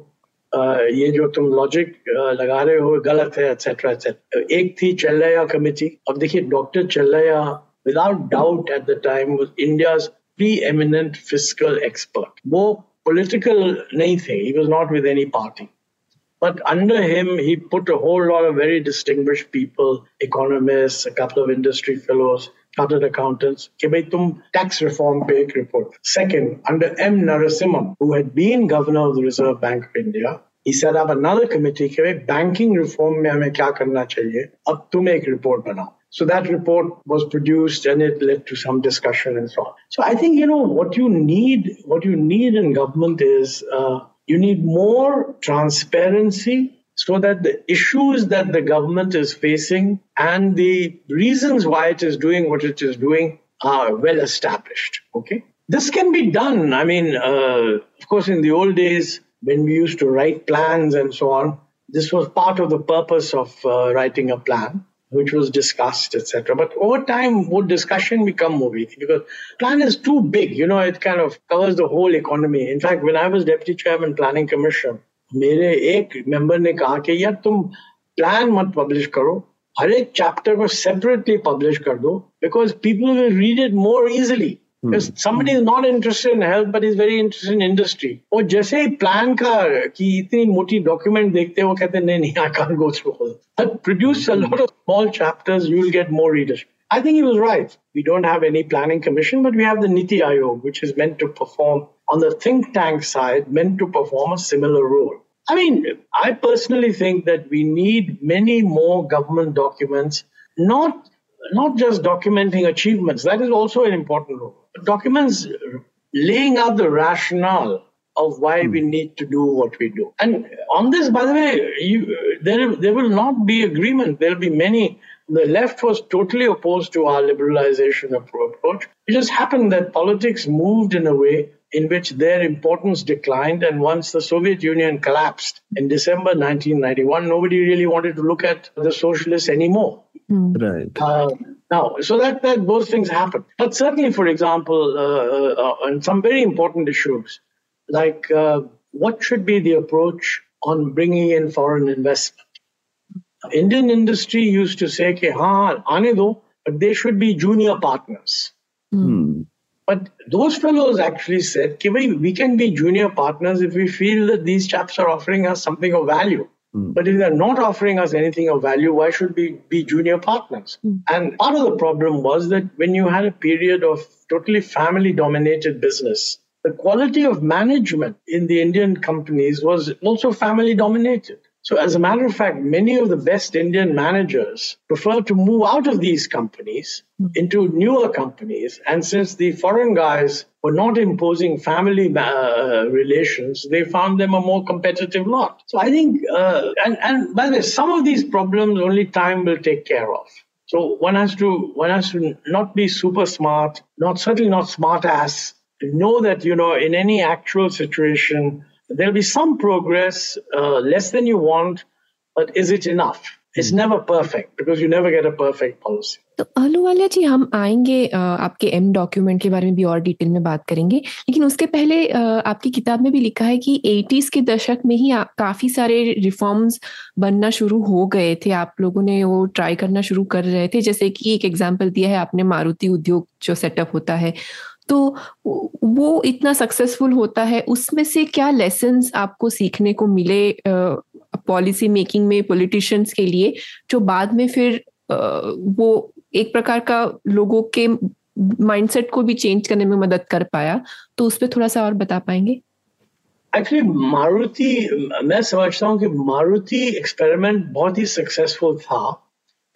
Speaker 4: ये जो तुम लॉजिक लगा रहे हो गलत है एक्सेट्रा एक्सेट्रा एक थी चेल्लैया कमेटी अब देखिए doctor Chelliah without doubt at the time India preeminent fiscal expert वो पॉलिटिकल नहीं थे. He was not with any party. But under him, he put a whole lot of very distinguished people, economists, a couple of industry fellows, chartered accountants, कि भाई तुम tax reform पे एक report. Second, under M. Narasimhan, who had been governor of the Reserve Bank of India, he set up another committee कि भाई banking reform में हमें क्या करना चाहिए अब तुम एक report बनाओ so that report was produced and it led to some discussion and so on. So I think, you know, what you need, what you need in government is uh, you need more transparency so that the issues that the government is facing and the reasons why it is doing what it is doing are well established. Okay. This can be done. I mean, uh, of course, in the old days, when we used to write plans and so on, this was part of the purpose of uh, writing a plan which was discussed, etc. But over time, more discussion become more weak because plan is too big. You know, it kind of covers the whole economy. In fact, when I was deputy chairman planning commission, मेरे एक member ने कहा कि यार तुम plan मत publish करो हर एक चैप्टर को सेपरेटली पब्लिश कर दो because people will read it more easily because somebody is not interested in health but is very interested in industry और जैसे ही प्लान का कि इतनी मोटी डॉक्यूमेंट देखते हैं वो कहते हैं नहीं नहीं I can't go through all but produce a lot of small chapters you will get more readers I think he was right. We don't have any planning commission, but we have the Niti Aayog, which is meant to perform on the think tank side, meant to perform a similar role. I mean, I personally think that we need many more government documents, not not just documenting achievements. That is also an important role documents laying out the rationale of why we hmm. need to do what we do. And on this, by the way, you, there, there will not be agreement. There will be many. The left was totally opposed to our liberalization approach. It just happened that politics moved in a way in which their importance declined. And once the Soviet Union collapsed in December 1991, nobody really wanted to look at the socialists anymore.
Speaker 2: Mm. Right. Uh,
Speaker 4: now, so that, that those things happen. But certainly, for example, uh, uh, on some very important issues, like uh, what should be the approach on bringing in foreign investment? Indian industry used to say, "Ke haan, aane do," but they should be junior partners.
Speaker 2: Mm.
Speaker 4: But those fellows actually said, we can be junior partners if we feel that these chaps are offering us something of value.
Speaker 2: Mm.
Speaker 4: But if they're not offering us anything of value, why should we be junior partners?
Speaker 3: Mm.
Speaker 4: And part of the problem was that when you had a period of totally family dominated business, the quality of management in the Indian companies was also family dominated. So, as a matter of fact, many of the best Indian managers prefer to move out of these companies hmm. into newer companies. And since the foreign guys were not imposing family uh, relations, they found them a more competitive lot. So, I think, uh, and, and by the way, some of these problems only time will take care of. So one has to one has to not be super smart, not certainly not smart ass. Know that you know in any actual situation there'll be some progress, uh, less than you want, but is it enough? It's hmm. never perfect because you never get a perfect policy.
Speaker 3: तो अहलूवालिया जी हम आएँगे आपके M document के बारे में भी और detail में बात करेंगे लेकिन उसके पहले आपकी किताब में भी लिखा है कि एटीज के दशक में ही काफ़ी सारे रिफॉर्म्स बनना शुरू हो गए थे आप लोगों ने वो ट्राई करना शुरू कर रहे थे जैसे कि एक एग्जांपल दिया है आपने मारुति उद्योग जो सेटअप होता है तो वो इतना सक्सेसफुल होता है उसमें से क्या लेसन आपको सीखने को मिले पॉलिसी मेकिंग में पॉलिटिशियंस के लिए जो बाद में फिर वो एक प्रकार का लोगों के माइंडसेट को भी चेंज करने में मदद कर पाया तो उस पर थोड़ा सा और बता पाएँगे
Speaker 4: एक्चुअली मारुति मैं समझता हूँ कि मारुति एक्सपेरिमेंट बहुत ही सक्सेसफुल था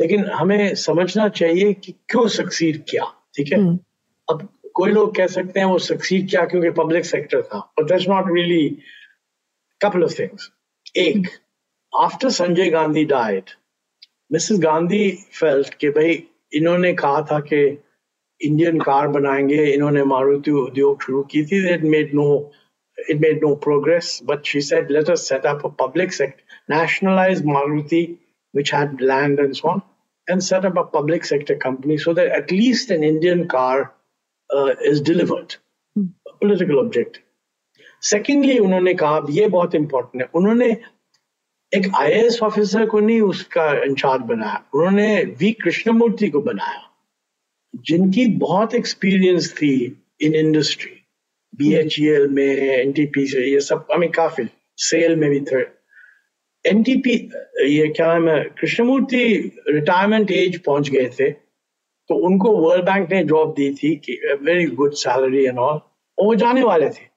Speaker 4: लेकिन हमें समझना चाहिए कि क्यों सक्सीड किया ठीक है हम्म। अब कोई लोग कह सकते हैं वो सक्सीड क्या क्योंकि पब्लिक सेक्टर था but that's not really couple of things एक after Sanjay Gandhi died Mrs Gandhi felt कि भाई इन्होंने कहा था कि इंडियन कार बनाएँगे, इन्होंने मारुति उद्योग शुरू की थी it made no it made no progress but she said let us set up a public sector nationalise Maruti which had land and so on and set up a public sector company so that at least an Indian car uh, is delivered.
Speaker 3: Hmm.
Speaker 4: Political objective. Secondly उन्होंने कहा ये बहुत important है उन्होंने एक IAS officer को नहीं उसका इंचार्ज बनाया उन्होंने वी कृष्णमूर्ति को बनाया जिनकी बहुत एक्सपीरियंस थी in industry B H E L में एन टी पी से ये सब आई मीन काफ़ी सेल में भी थे एन टी पी ये क्या नाम है कृष्णमूर्ति रिटायरमेंट एज पहुँच गए थे तो उनको वर्ल्ड बैंक ने जॉब दी थी कि very good salary and all और वो जाने वाले थे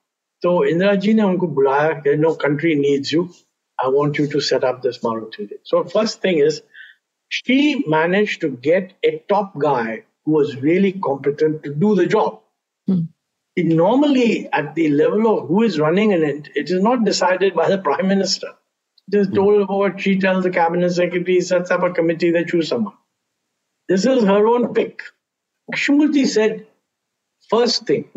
Speaker 4: तो इंदिरा जी ने उनको बुलाया कि no country needs you I want you to set up this Maruti so first thing is she managed to get a top guy who was really competent to do the job.
Speaker 3: Hmm.
Speaker 4: It normally, at the level of who is running in it, it is not decided by the prime minister. It is told about, she tells the cabinet secretary, sets up a committee, they choose someone. This is her own pick. Lakshmaji said, first thing,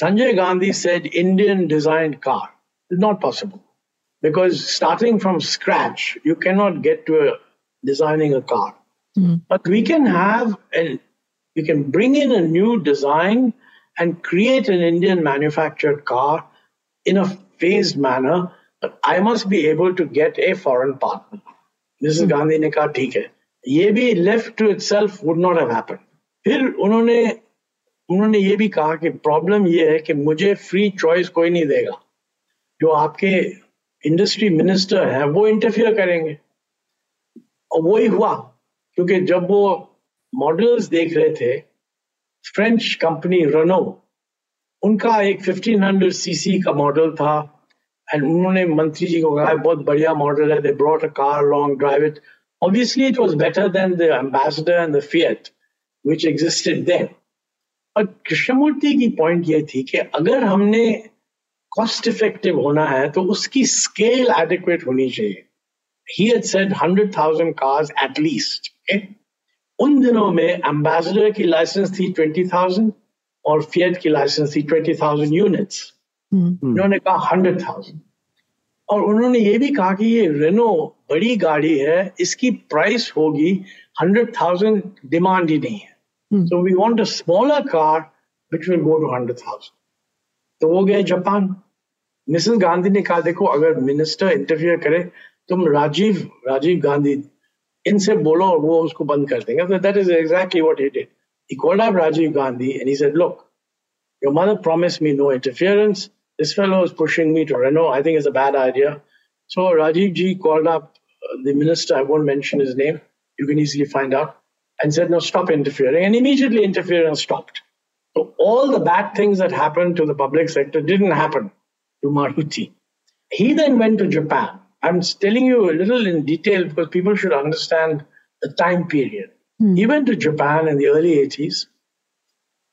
Speaker 4: Sanjay Gandhi said Indian designed car. It's not possible because starting from scratch, you cannot get to a, designing a car. Mm-hmm. But we can have and we can bring in a new design and create an Indian manufactured car in a phased manner. But I must be able to get a foreign partner. Mrs. Mm-hmm. Gandhi ne kaha, theek. ये भी left to itself would not have happened. फिर उन्होंने उन्होंने ये भी कहा कि problem ये है कि मुझे फ्री चॉइस कोई नहीं देगा। जो आपके इंडस्ट्री मिनिस्टर है, वो इंटरफियर करेंगे। और वही हुआ, क्योंकि जब वो मॉडल्स देख रहे थे फ्रेंच कंपनी रनो उनका एक 1500 सीसी का मॉडल था एंड उन्होंने मंत्री जी को कहा, बहुत बढ़िया मॉडल है they brought a car long drive it obviously it was better than the Ambassador and the Fiat which existed then और कृष्णमूर्ति की पॉइंट ये थी कि अगर हमने कॉस्ट इफ़ेक्टिव होना है तो उसकी स्केल एडिक्वेट होनी चाहिए he had said 100,000 cars at उन दिनों में एम्बेसडर की लाइसेंस थी 20,000 और फियट की लाइसेंस थी 20,000 यूनिट्स उन्होंने कहा 100,000 और उन्होंने ये भी कहा कि ये रेनो बड़ी गाड़ी है इसकी प्राइस होगी 100,000 डिमांड ही नहीं है। So we want a smaller car which will go to 100,000 तो वो गए जापान। मिसेस गांधी ने कहा देखो अगर मिनिस्टर इंटरफियर करे तुम राजीव राजीव गांधी इनसे बोलो और वो उसको बंद कर देंगे। So that is exactly what he did. He called up Rajiv Gandhi and he said look your mother promised me no interference. This fellow is pushing me to Renault. I think it's a bad idea. So Rajiv ji called up uh, the minister. I won't mention his name. You can easily find out. And said no stop interfering. And immediately interference stopped. So all the bad things that happened to the public sector didn't happen to Maruti. He then went to Japan. I'm telling you a little in detail because people should understand the time period. He went to Japan in the early 80s,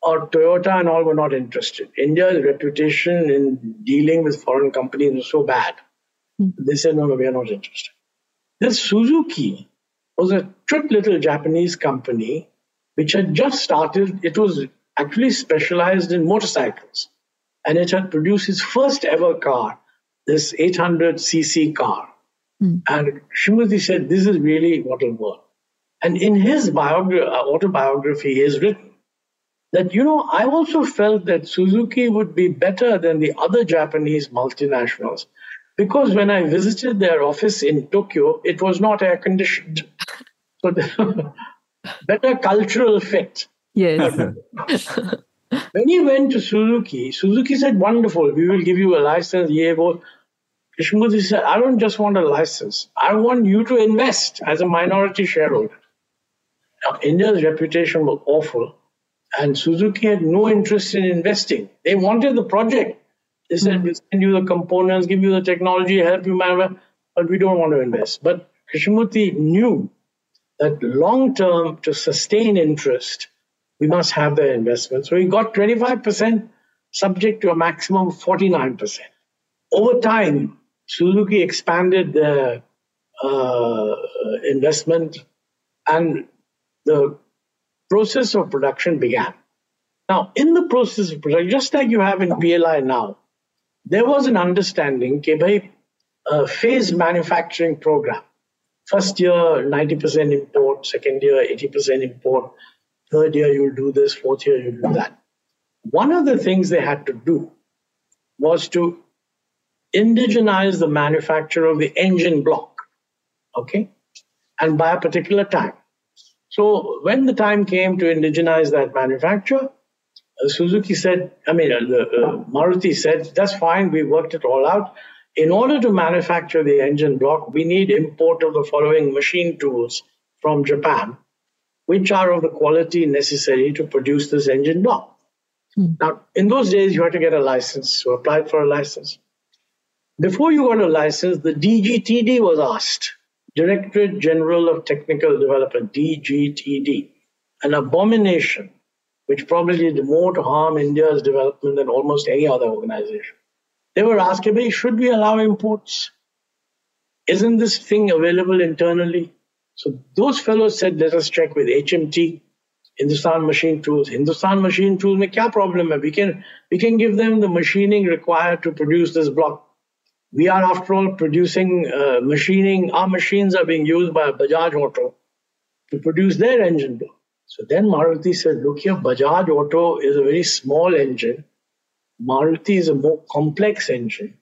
Speaker 4: or Toyota and all were not interested. India's reputation in dealing with foreign companies was so bad. They said, no, no, we are not interested. This Suzuki was a trip little Japanese company which had just started. It was actually specialized in motorcycles. And it had produced its first ever car, this 800cc car. And Krishnamurti said, This is really what will work. And in his uh, autobiography, he has written that, you know, I also felt that Suzuki would be better than the other Japanese multinationals because when I visited their office in Tokyo, it was not air conditioned. So, the better cultural fit.
Speaker 3: Yes.
Speaker 4: When he went to Suzuki, Suzuki said, Wonderful, we will give you a license. Yeah. Krishnamurti said, I don't just want a license. I want you to invest as a minority shareholder. Now, India's reputation was awful, and Suzuki had no interest in investing. They wanted the project. They said, We'll send you the components, give you the technology, help you manage, but we don't want to invest. But Krishnamurti knew that long term, to sustain interest, we must have the investment. So he got 25% subject to a maximum of 49%. Over time, Suzuki expanded the uh, investment and the process of production began. Now, in the process of production, just like you have in PLI now, there was an understanding that bhai, a phase manufacturing program. First year, 90% import, second year, 80% import, third year, you'll do this, fourth year, you'll do that. One of the things they had to do was to indigenize the manufacture of the engine block, okay, and by a particular time. So when the time came to indigenize that manufacture, uh, Suzuki said, I mean, uh, uh, Maruti said, that's fine, we worked it all out. In order to manufacture the engine block, we need import of the following machine tools from Japan, which are of the quality necessary to produce this engine block. Hmm. Now, in those days, you had to get a license, so applied for a license. Before you got a license, the DGTD was asked, Directorate General of Technical Development, DGTD, an abomination which probably did more to harm India's development than almost any other organization. They were asking me, should we allow imports? Isn't this thing available internally? So those fellows said, let us check with HMT, Hindustan Machine Tools. Hindustan Machine Tools, mein kya problem hai? We can, we can give them the machining required to produce this block. We are, after all, producing uh, machining. Our machines are being used by Bajaj Auto to produce their engine block. So then Maruti said, look here, Bajaj Auto is a very small engine. Maruti is a more complex engine.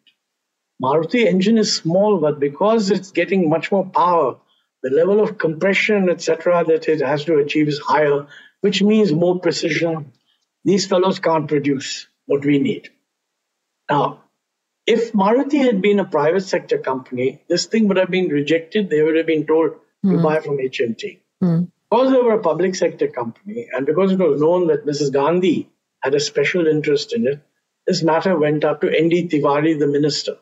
Speaker 4: Maruti engine is small, but because it's getting much more power, the level of compression, etc., that it has to achieve is higher, which means more precision. These fellows can't produce what we need. Now, if Maruti had been a private sector company, this thing would have been rejected. They would have been told mm. to hmm. buy from HMT. Mm. Because they were a public sector company and because it was known that Mrs. Gandhi had a special interest in it, this matter went up to N.D. Tiwari, the minister.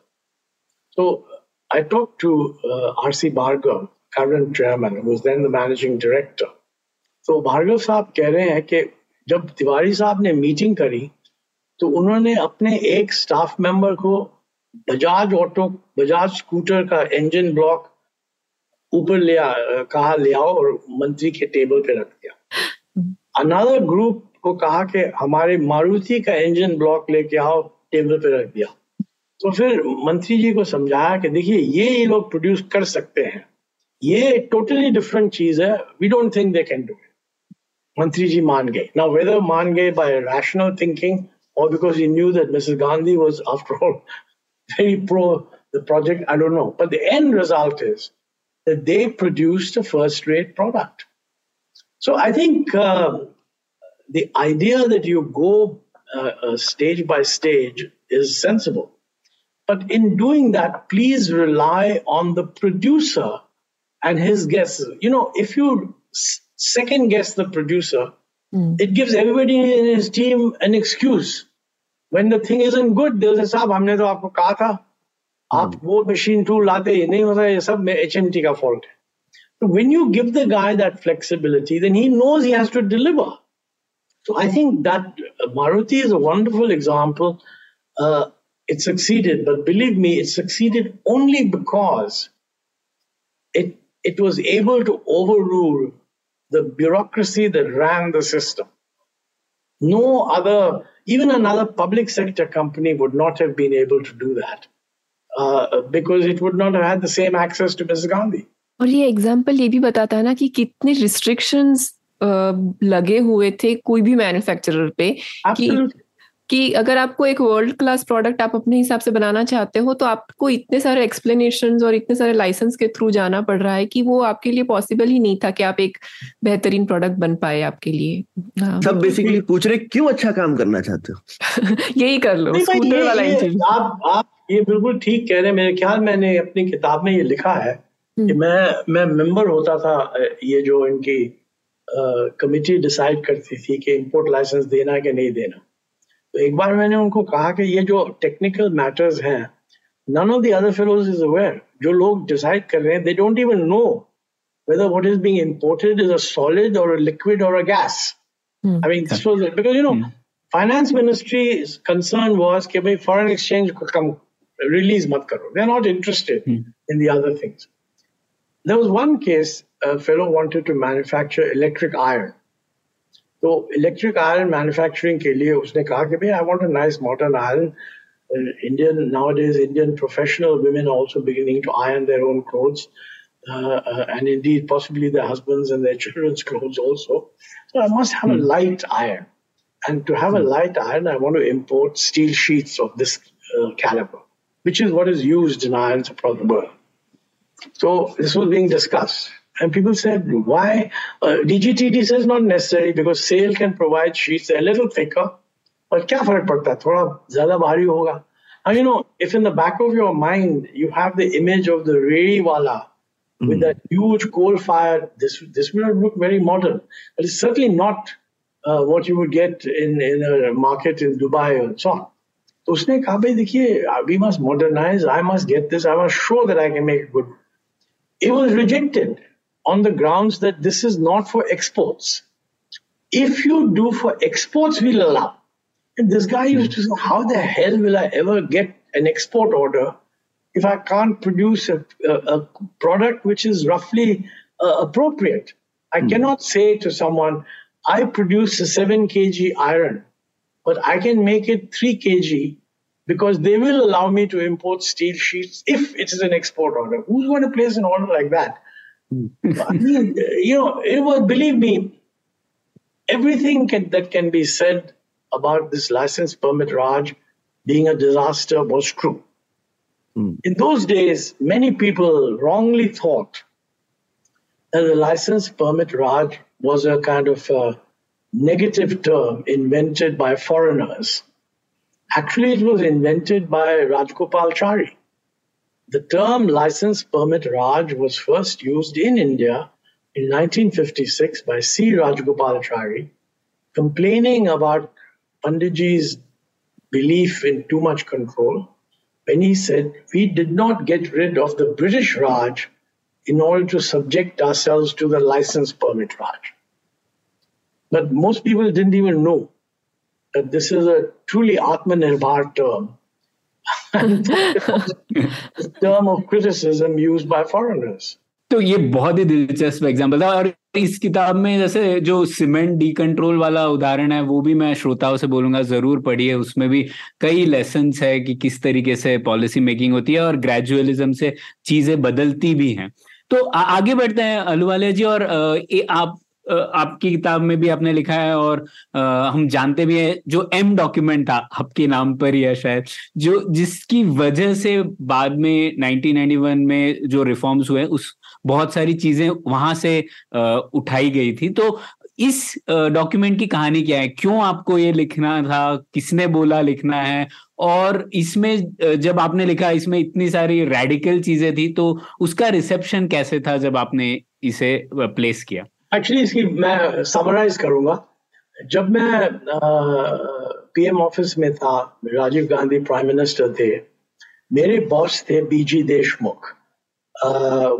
Speaker 4: So I talked to uh, R.C. Bhargav, current chairman, who was then the managing director. So Bhargava साहब कह रहे हैं कि जब तिवारी साहब ने meeting करी तो उन्होंने अपने एक स्टाफ मेंबर को बजाज ऑटो बजाज स्कूटर का इंजन ब्लॉक ऊपर ले आ, कहा ले आओ और मंत्री के टेबल पे रख दिया। अनदर ग्रुप को कहा कि हमारे मारुति का इंजन ब्लॉक लेके आओ टेबल पे रख दिया। तो फिर मंत्री जी को समझाया कि देखिए ये ये लोग प्रोड्यूस कर सकते हैं। ये टोटली डिफरेंट चीज़ है। We don't think they can do मंत्री जी मान गए। नाउ वेदर मान गए by rational thinking or because he knew that Mrs. Gandhi was, after all, very pro the project, I don't know. But the end result is that they produced a first rate product. So I think uh, the idea that you go uh, uh, stage by stage is sensible. But in doing that, please rely on the producer and his guesses. You know, if you second guess the producer, mm. it gives everybody in his team an excuse When the thing isn't good, they'll say, "Sab, हमने तो आपको कहा था आप वो machine tool लाते ये नहीं होता ये सब एच एम टी का फॉल्ट है So when you give the guy that flexibility, then he knows he has to deliver. So I think that Maruti is a wonderful example. Uh, it succeeded, but believe me, it succeeded only because it it was able to overrule the bureaucracy that ran the system. No other, even another public sector company would not have been able to do that. Uh, because it would not have had the same access to Mrs. Gandhi.
Speaker 3: और ये example ये भी बताता है ना कि कितने restrictions लगे हुए थे कोई भी मैन्युफैक्चरर पे कि कि अगर आपको एक वर्ल्ड क्लास प्रोडक्ट आप अपने हिसाब से बनाना चाहते हो तो आपको इतने सारे एक्सप्लेनेशन और इतने सारे लाइसेंस के थ्रू जाना पड़ रहा है कि वो आपके लिए पॉसिबल ही नहीं था कि आप एक बेहतरीन प्रोडक्ट बन पाए आपके लिए।
Speaker 2: हाँ, सब बेसिकली पूछ रहे क्यों अच्छा काम करना चाहते हो?
Speaker 3: यही कर लो स्कूटर वाला इंजन
Speaker 4: आप आप ये बिल्कुल ठीक कह रहे हैं। मेरे ख्याल मैंने अपनी किताब में ये लिखा है कि हम्म। मैं मैं मेंबर होता था ये जो इनकी कमिटी डिसाइड करती थी कि इंपोर्ट लाइसेंस देना कि नहीं देना। तो एक बार मैंने उनको कहा कि ये जो टेक्निकल मैटर्स हैं none of the other fellows is aware जो लोग डिसाइड कर रहे हैं they don't even know whether what is being imported is a solid or a liquid or a gas. Mm. I mean, this was because you know, mm. finance ministry's concern was that foreign exchange could come release mat karo. They're not interested mm. in the other things. There was one case, a fellow wanted to manufacture electric iron. So electric iron manufacturing के लिए उसने कहा कि भाई I want a nice modern iron. Uh, Indian nowadays Indian professional women are also beginning to iron their own clothes. Uh, uh, and indeed possibly their husbands and their children's clothes also. So I must have mm. a hmm. light iron. And to have mm. a hmm. light iron, I want to import steel sheets of this uh, caliber which is what is used in irons across the world. So this was being discussed. And people said, why? Uh, DGTD says not necessary because SAIL can provide sheets a little thicker. But क्या फर्क पड़ता थोड़ा ज्यादा भारी होगा And you know, if in the back of your mind you have the image of the Rediwala mm. with hmm. that huge coal fire, this this will look very modern. But it's certainly not uh, what you would get in, in a market in Dubai or so on. तो उसने कहा भाई देखिए we must modernise I must get this I must show that I can make good it was on the grounds that this is not for exports. If you do for exports, we'll allow. And this guy used to say, How the hell will I ever get an export order if I can't produce a, a, a product which is roughly uh, appropriate? I cannot say to someone, I produce a 7 kg iron, but I can make it 3 kg because they will allow me to import steel sheets if it is an export order. Who's going to place an order like that? I mean, you know, it was, believe me, everything can, that can be said about this license permit Raj being a disaster was true. Hmm. In those days, many people wrongly thought that the license permit Raj was a kind of a negative term invented by foreigners. Actually, it was invented by Rajagopalachari. The term license permit Raj was first used in India in 1956 by C. Rajagopalachari, complaining about Panditji's belief in too much control when he said, We did not get rid of the British Raj in order to subject ourselves to the license permit Raj. But most people didn't even know that this is a truly Atmanirbhar term. A term of used by foreigners.
Speaker 1: तो ये बहुत ही दिलचस्प example था और इस किताब में जैसे जो सीमेंट डी कंट्रोल वाला उदाहरण है वो भी मैं श्रोताओं से बोलूँगा ज़रूर पढ़िए उसमें भी कई लेसन है कि किस तरीके से पॉलिसी मेकिंग होती है और ग्रेजुअलिज्म से चीज़ें बदलती भी हैं तो आ, आगे बढ़ते हैं अलुवालिया जी और ए, आप आपकी किताब में भी आपने लिखा है और आ, हम जानते भी हैं जो एम डॉक्यूमेंट था आपके नाम पर ही है शायद जो जिसकी वजह से बाद में 1991 में जो रिफॉर्म्स हुए उस बहुत सारी चीज़ें वहाँ से आ, उठाई गई थी। तो इस डॉक्यूमेंट की कहानी क्या है? क्यों आपको ये लिखना था? किसने बोला लिखना है? और इसमें जब आपने लिखा इसमें इतनी सारी रेडिकल चीज़ें थी तो उसका रिसेप्शन कैसे था जब आपने इसे प्लेस किया?
Speaker 4: एक्चुअली इसकी मैं समराइज करूँगा। जब मैं पीएम ऑफ़िस में था, राजीव गांधी प्राइम मिनिस्टर थे, मेरे बॉस थे बीजी देशमुख।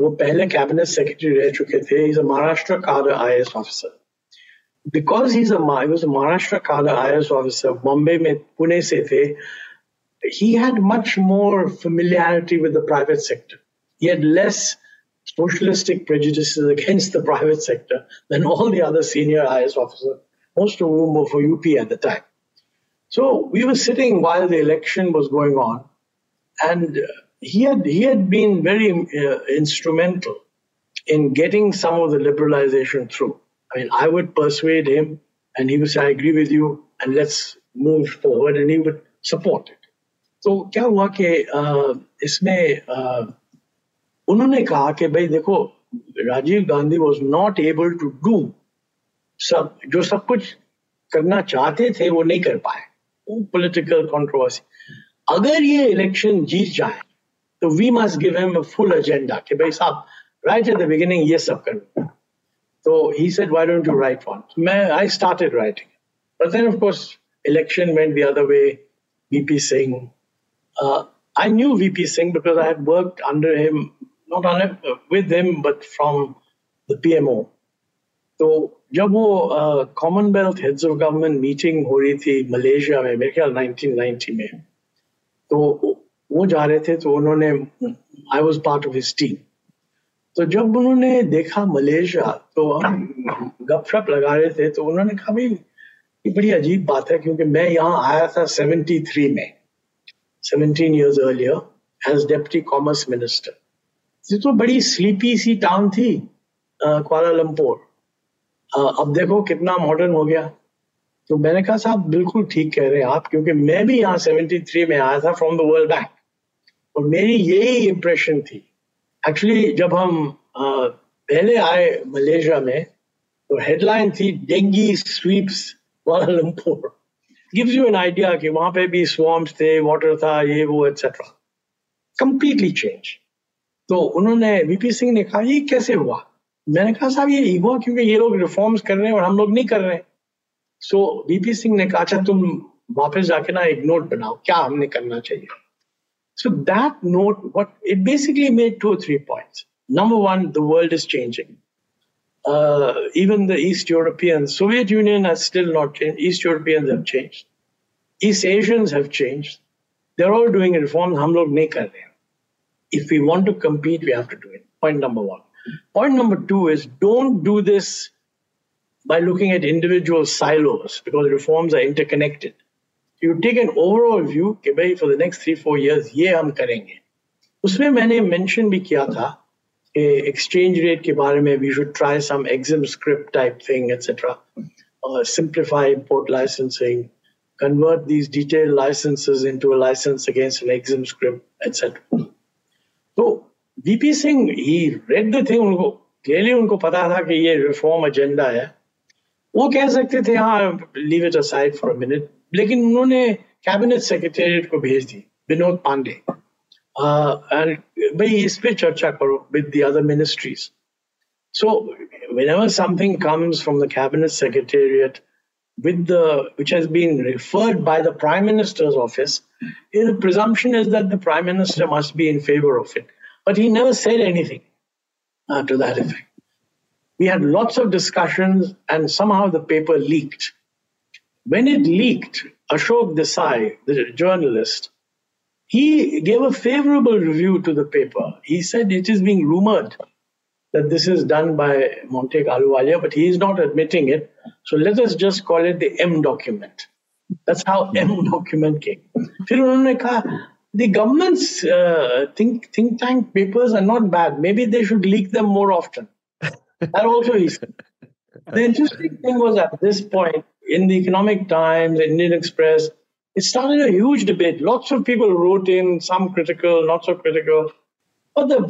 Speaker 4: वो पहले कैबिनेट सेक्रेटरी रह चुके थे। Is a Maharashtra cadre IAS officer because he was Maharashtra cadre IAS officer Bombay में पुणे से थे, he had much more familiarity with the private sector. He had less socialistic prejudices against the private sector than all the other senior IAS officers, most of whom were for UP at the time. So we were sitting while the election was going on, and he had, he had been very uh, instrumental in getting some of the liberalization through. I mean, I would persuade him, and he would say, I agree with you, and let's move forward, and he would support it. So क्या हुआ कि इसमें उन्होंने कहा कि भाई देखो, Rajiv Gandhi was not able to do सब, जो सब कुछ करना चाहते थे, वो नहीं कर पाए। पॉलिटिकल कंट्रोवर्सी अगर ये इलेक्शन जीत जाए तो we must give him full agenda कि भाई साहब राइट एट द बिगिनिंग ये सब कर तो he said why don't you write one मैं I started writing but then of course election went the other way VP Singh I knew VP Singh because I had worked under him not only with him, but from the PMO. तो जब वो Commonwealth heads of government meeting हो रही थी Malaysia में, मेरे ख्याल 1990 में तो वो जा रहे थे तो उन्होंने I was part of his team तो जब उन्होंने देखा मलेशिया तो गपशप लगा रहे थे तो उन्होंने कहा, भाई, ये बड़ी अजीब बात है, क्योंकि मैं यहाँ आया था 73 में 17 years earlier as deputy commerce minister ये तो बड़ी स्लीपी सी टाउन थी कुआलालंपुर अब देखो कितना मॉडर्न हो गया। तो मैंने कहा, साहब, बिल्कुल ठीक कह रहे हैं आप, क्योंकि मैं भी यहाँ 73 में आया था फ्रॉम द वर्ल्ड बैंक और मेरी यही इंप्रेशन थी। एक्चुअली जब हम पहले आए मलेशिया में तो हेडलाइन थी dengue sweeps Kuala Lumpur gives you an idea कि वहाँ पे भी swamps थे, water था, ये वो एक्सेट्रा completely change. तो उन्होंने वीपी सिंह ने कहा ये कैसे हुआ मैंने कहा साहब ये हुआ क्योंकि ये लोग रिफॉर्म्स कर रहे हैं और हम लोग नहीं कर रहे हैं सो वीपी सिंह ने कहा अच्छा तुम वापस जाके ना एक नोट बनाओ क्या हमने करना चाहिए so that note what it basically made two three point number one the world is changing East Europeans, Soviet Union has still not changed. East Europeans have changed. East Asians have changed. They're all doing reforms. हम लोग नहीं कर रहे if we want to compete, we have to do it. Point number one. Point number two is don't do this by looking at individual silos because reforms are interconnected. You take an overall view कि for the next three four years ये हम करेंगे Usme maine mention bhi kiya tha exchange rate ke baare mein we should try some exim scrip type thing etc. Uh, simplify import licensing, convert these detailed licenses into a license against an exim scrip etc. तो VP Singh ही red थे उनको clearly उनको पता था कि ये reform agenda है। वो कह सकते थे हाँ leave it aside for minute लेकिन उन्होंने कैबिनेट सेक्रेटेरिएट को भेज दी विनोद पांडे भाई, इस पे चर्चा करो with the other ministries so whenever something comes from the cabinet secretariat with the which has been referred by the prime minister's office, the presumption is that the prime minister must be in favor of it. But he never said anything uh, to that effect. We had lots of discussions, and somehow the paper leaked. When it leaked, Ashok Desai, the journalist, he gave a favorable review to the paper. He said it is being rumored that this is done by Montek Ahluwalia, but he is not admitting it. So let us just call it the M document. That's how M document came. फिर उन्होंने कहा the government's uh, think, think tank papers are not bad. Maybe they should leak them more often. That also he said. The interesting thing was at this point, in the Economic Times, Indian Express, it started a huge debate. Lots of people wrote in, some critical, not so critical. But the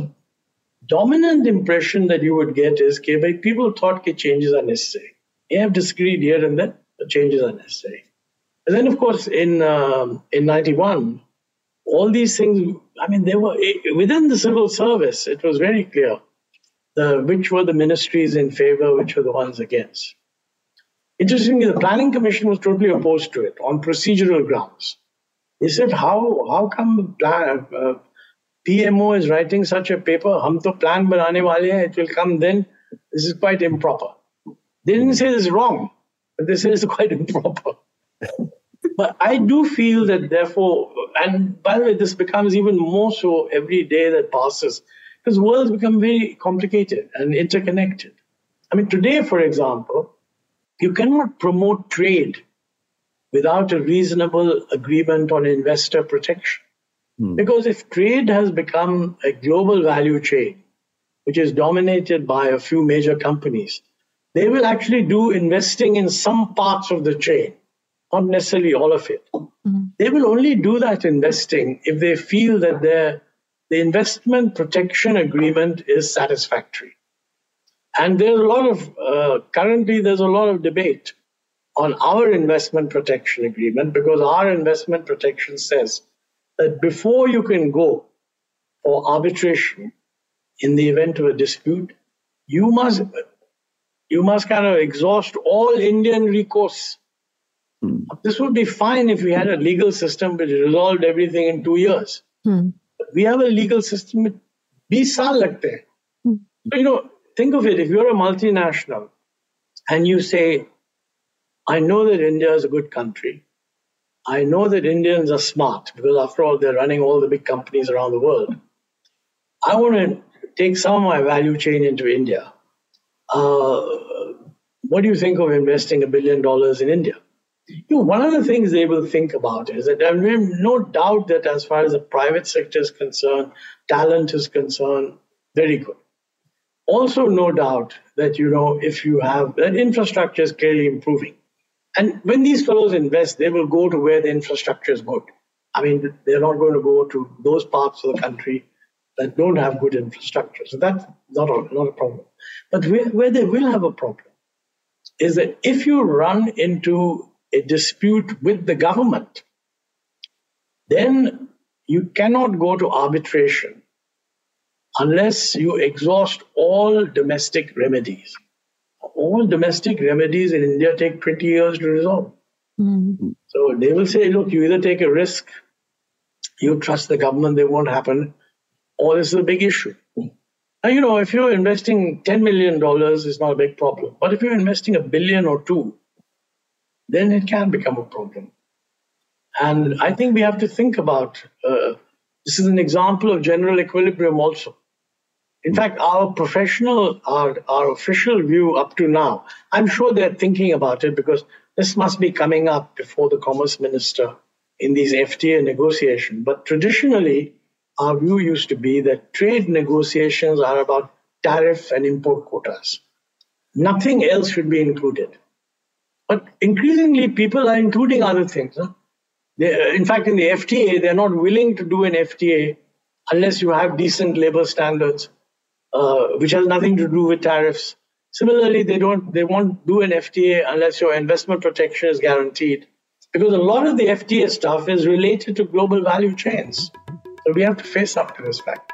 Speaker 4: dominant impression that you would get is that people thought that changes are necessary. They have disagreed here and there, but changes are necessary. And then, of course, in um, in '91, all these things. I mean, they were within the civil service. It was very clear the, which were the ministries in favor, which were the ones against. Interestingly, the Planning Commission was totally opposed to it on procedural grounds. They said, how, how come plan, uh, PMO is writing such a paper? Hum to plan banane wale hai, it will come then. This is quite improper. They didn't say this is wrong, but they said it's quite improper. but I do feel that, therefore, and by the way, this becomes even more so every day that passes, because worlds become very complicated and interconnected. I mean, today, for example, you cannot promote trade without a reasonable agreement on investor protection. Hmm. Because if trade has become a global value chain, which is dominated by a few major companies, they will actually do investing in some parts of the chain, not necessarily all of it. Mm-hmm. They will only do that investing if they feel that their the investment protection agreement is satisfactory. And there's a lot of, uh, currently, there's a lot of debate on our investment protection agreement because our investment protection says that before you can go for arbitration in the event of a dispute, you must you must kind of exhaust all Indian recourse. Hmm. This would be fine if we had a legal system which resolved everything in two years. Hmm. We have a legal system with 20 saal lagte hmm. So, you know, think of it if you're a multinational and you say, I know that India is a good country. I know that Indians are smart because, after all, they're running all the big companies around the world. I want to take some of my value chain into India. Uh, what do you think of investing a billion dollars in India? You know, one of the things they will think about is that have no doubt that as far as the private sector is concerned, talent is concerned, very good also no doubt that you know if you have that infrastructure is clearly improving and when these fellows invest they will go to where the infrastructure is good. I mean they're not going to go to those parts of the country that don't have good infrastructure. So that's not a, not a problem. But where, where they will have a problem is that if you run into a dispute with the government, then you cannot go to arbitration unless you exhaust all domestic remedies. All domestic remedies in India take 20 years to resolve. Mm-hmm. So they will say, look, you either take a risk, you trust the government, they won't happen, or this is a big issue. Now, you know, if you're investing $10 million, it's not a big problem. But if you're investing a billion or two, then it can become a problem. And I think we have to think about uh, this is an example of general equilibrium also. In fact, our professional, our, our official view up to now, I'm sure they're thinking about it because this must be coming up before the commerce minister in these FTA negotiations. But traditionally, our view used to be that trade negotiations are about tariff and import quotas. Nothing else should be included. But increasingly, people are including other things. In fact, in the FTA, they're not willing to do an FTA unless you have decent labor standards uh, which has nothing to do with tariffs. Similarly, they don't they won't do an FTA unless your investment protection is guaranteed, because a lot of the FTA stuff is related to global value chains. So we have to face up to this fact.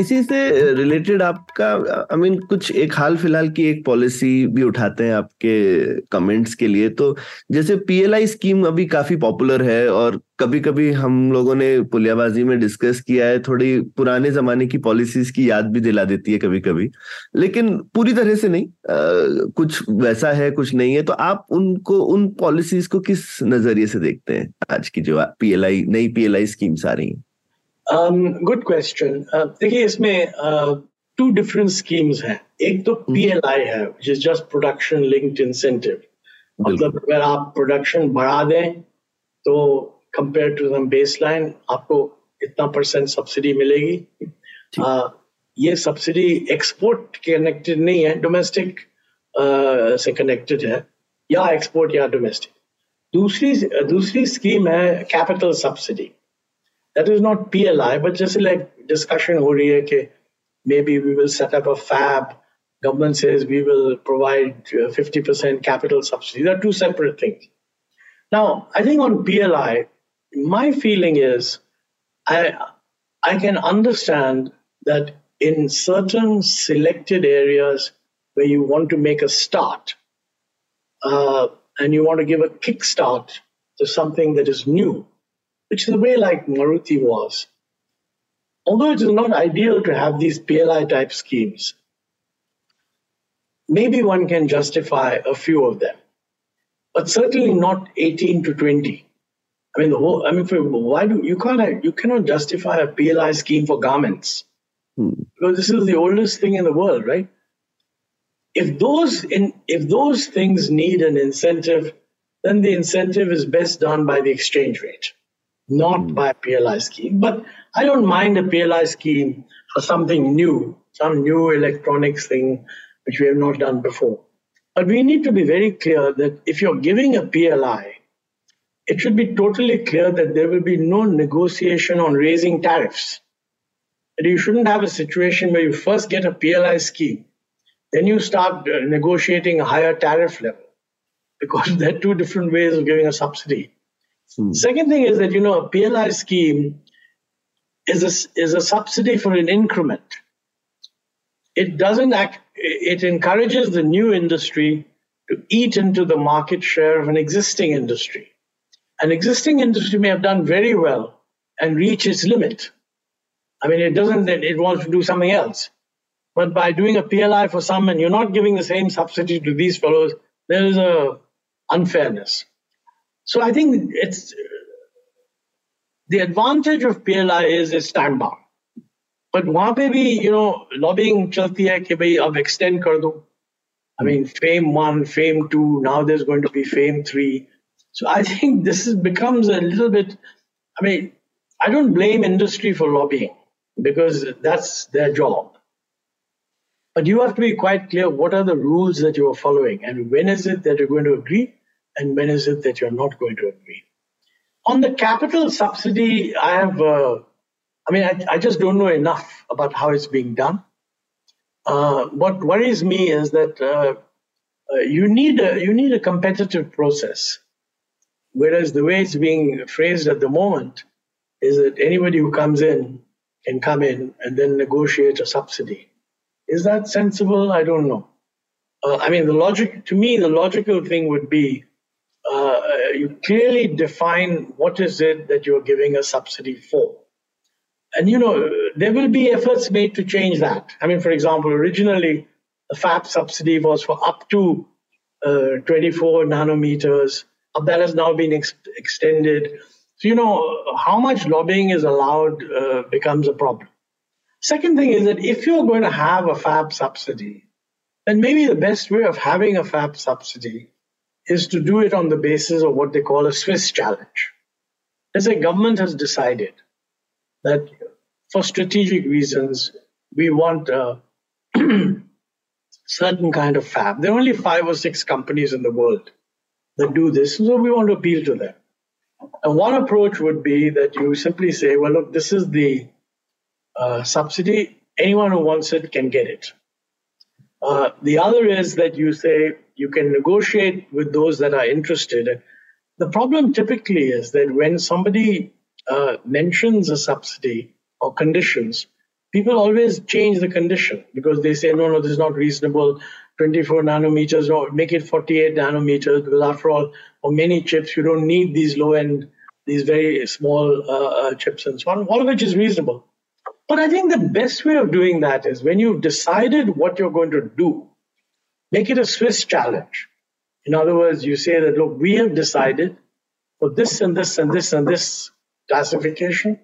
Speaker 2: इसी से related आपका I mean कुछ एक हाल फ़िलहाल की एक policy भी उठाते हैं आपके कमेंट्स के लिए। तो जैसे पीएलआई स्कीम अभी काफ़ी पॉपुलर है और कभी कभी हम लोगों ने पुलियाबाजी में डिस्कस किया है थोड़ी पुराने जमाने की पॉलिसीज़ की याद भी दिला देती है कभी कभी लेकिन पूरी तरह से नहीं आ, कुछ वैसा है कुछ नहीं है। तो आप उनको उन पॉलिसीज़ को किस नज़रिए से देखते हैं? आज की जो पीएलआई नई पीएलआई स्कीम्स आ रही हैं।
Speaker 4: गुड क्वेश्चन uh, देखिए इसमें टू डिफरेंट स्कीम्स हैं. एक तो पीएलआई है which is just production linked incentive मतलब अगर आप प्रोडक्शन बढ़ा दें तो कंपेयर टू बेस लाइन आपको इतना परसेंट सब्सिडी मिलेगी। uh, ये सब्सिडी एक्सपोर्ट कनेक्टेड नहीं है डोमेस्टिक uh, से कनेक्टेड है या एक्सपोर्ट या डोमेस्टिक दूसरी दूसरी स्कीम है capital subsidy that is not PLI, but just like discussion ho rahi maybe we will set up a fab. Government says we will provide 50% uh, capital subsidy. They're two separate things. Now, I think on PLI, my feeling is I I can understand that in certain selected areas where you want to make a start uh, and you want to give a kickstart to something that is new, which is the way like Maruti was. Although it is not ideal to have these PLI type schemes, maybe one can justify a few of them, but certainly not 18 to 20. I mean, the whole, I mean, for, why do you can't, you cannot justify a PLI scheme for garments hmm. because this is the oldest thing in the world, right? If those in, if those things need an incentive, then the incentive is best done by the exchange rate not by a PLI scheme. But I don't mind a PLI scheme for something new, some new electronics thing which we have not done before. But we need to be very clear that if you're giving a PLI, it should be totally clear that there will be no negotiation on raising tariffs. That you shouldn't have a situation where you first get a PLI scheme, then you start uh, negotiating a higher tariff level, because there are two different ways of giving a subsidy. Hmm. Second thing is that you know a PLI scheme is a, is a subsidy for an increment. It doesn't act. It encourages the new industry to eat into the market share of an existing industry. An existing industry may have done very well and reach its limit. I mean, it doesn't. It wants to do something else. But by doing a PLI for some and you're not giving the same subsidy to these fellows, there is a unfairness. So I think it's the advantage of PLI is it's time bound. But wahan pe bhi, you know, lobbying chalti hai ki bhai ab extend kar do. I mean, FAME one, FAME two, now there's going to be FAME three. So I think this becomes a little bit, I mean, I don't blame industry for lobbying because that's their job. But you have to be quite clear what are the rules that you are following and when is it that you're going to agree and when is it that you're not going to agree? On the capital subsidy, I have, uh, I mean, I, I, just don't know enough about how it's being done. Uh, what worries me is that uh, uh, you need a you need a competitive process. Whereas the way it's being phrased at the moment is that anybody who comes in can come in and then negotiate a subsidy. Is that sensible? I don't know. Uh, I mean, the logic to me, the logical thing would be uh, you clearly define what is it that you're giving a subsidy for. And you know, there will be efforts made to change that. I mean, for example, originally the fab subsidy was for up to uh, 24 nanometers. That has now been ex- extended. So, you know, how much lobbying is allowed uh, becomes a problem. Second thing is that if you're going to have a FAB subsidy, then maybe the best way of having a FAB subsidy is to do it on the basis of what they call a Swiss challenge. As a government has decided that for strategic reasons, we want a certain kind of fab. There are only five or six companies in the world that do this, so we want to appeal to them. And one approach would be that you simply say, well, look, this is the uh, subsidy. Anyone who wants it can get it. Uh, the other is that you say you can negotiate with those that are interested. The problem typically is that when somebody uh, mentions a subsidy or conditions, people always change the condition because they say, no, no, this is not reasonable. 24 nanometers or make it 48 nanometers because after all, for many chips, you don't need these low end, these very small uh, uh, chips and so on, all of which is reasonable. But I think the best way of doing that is when you've decided what you're going to do, make it a Swiss challenge. In other words, you say that, look, we have decided for this and this and this and this classification,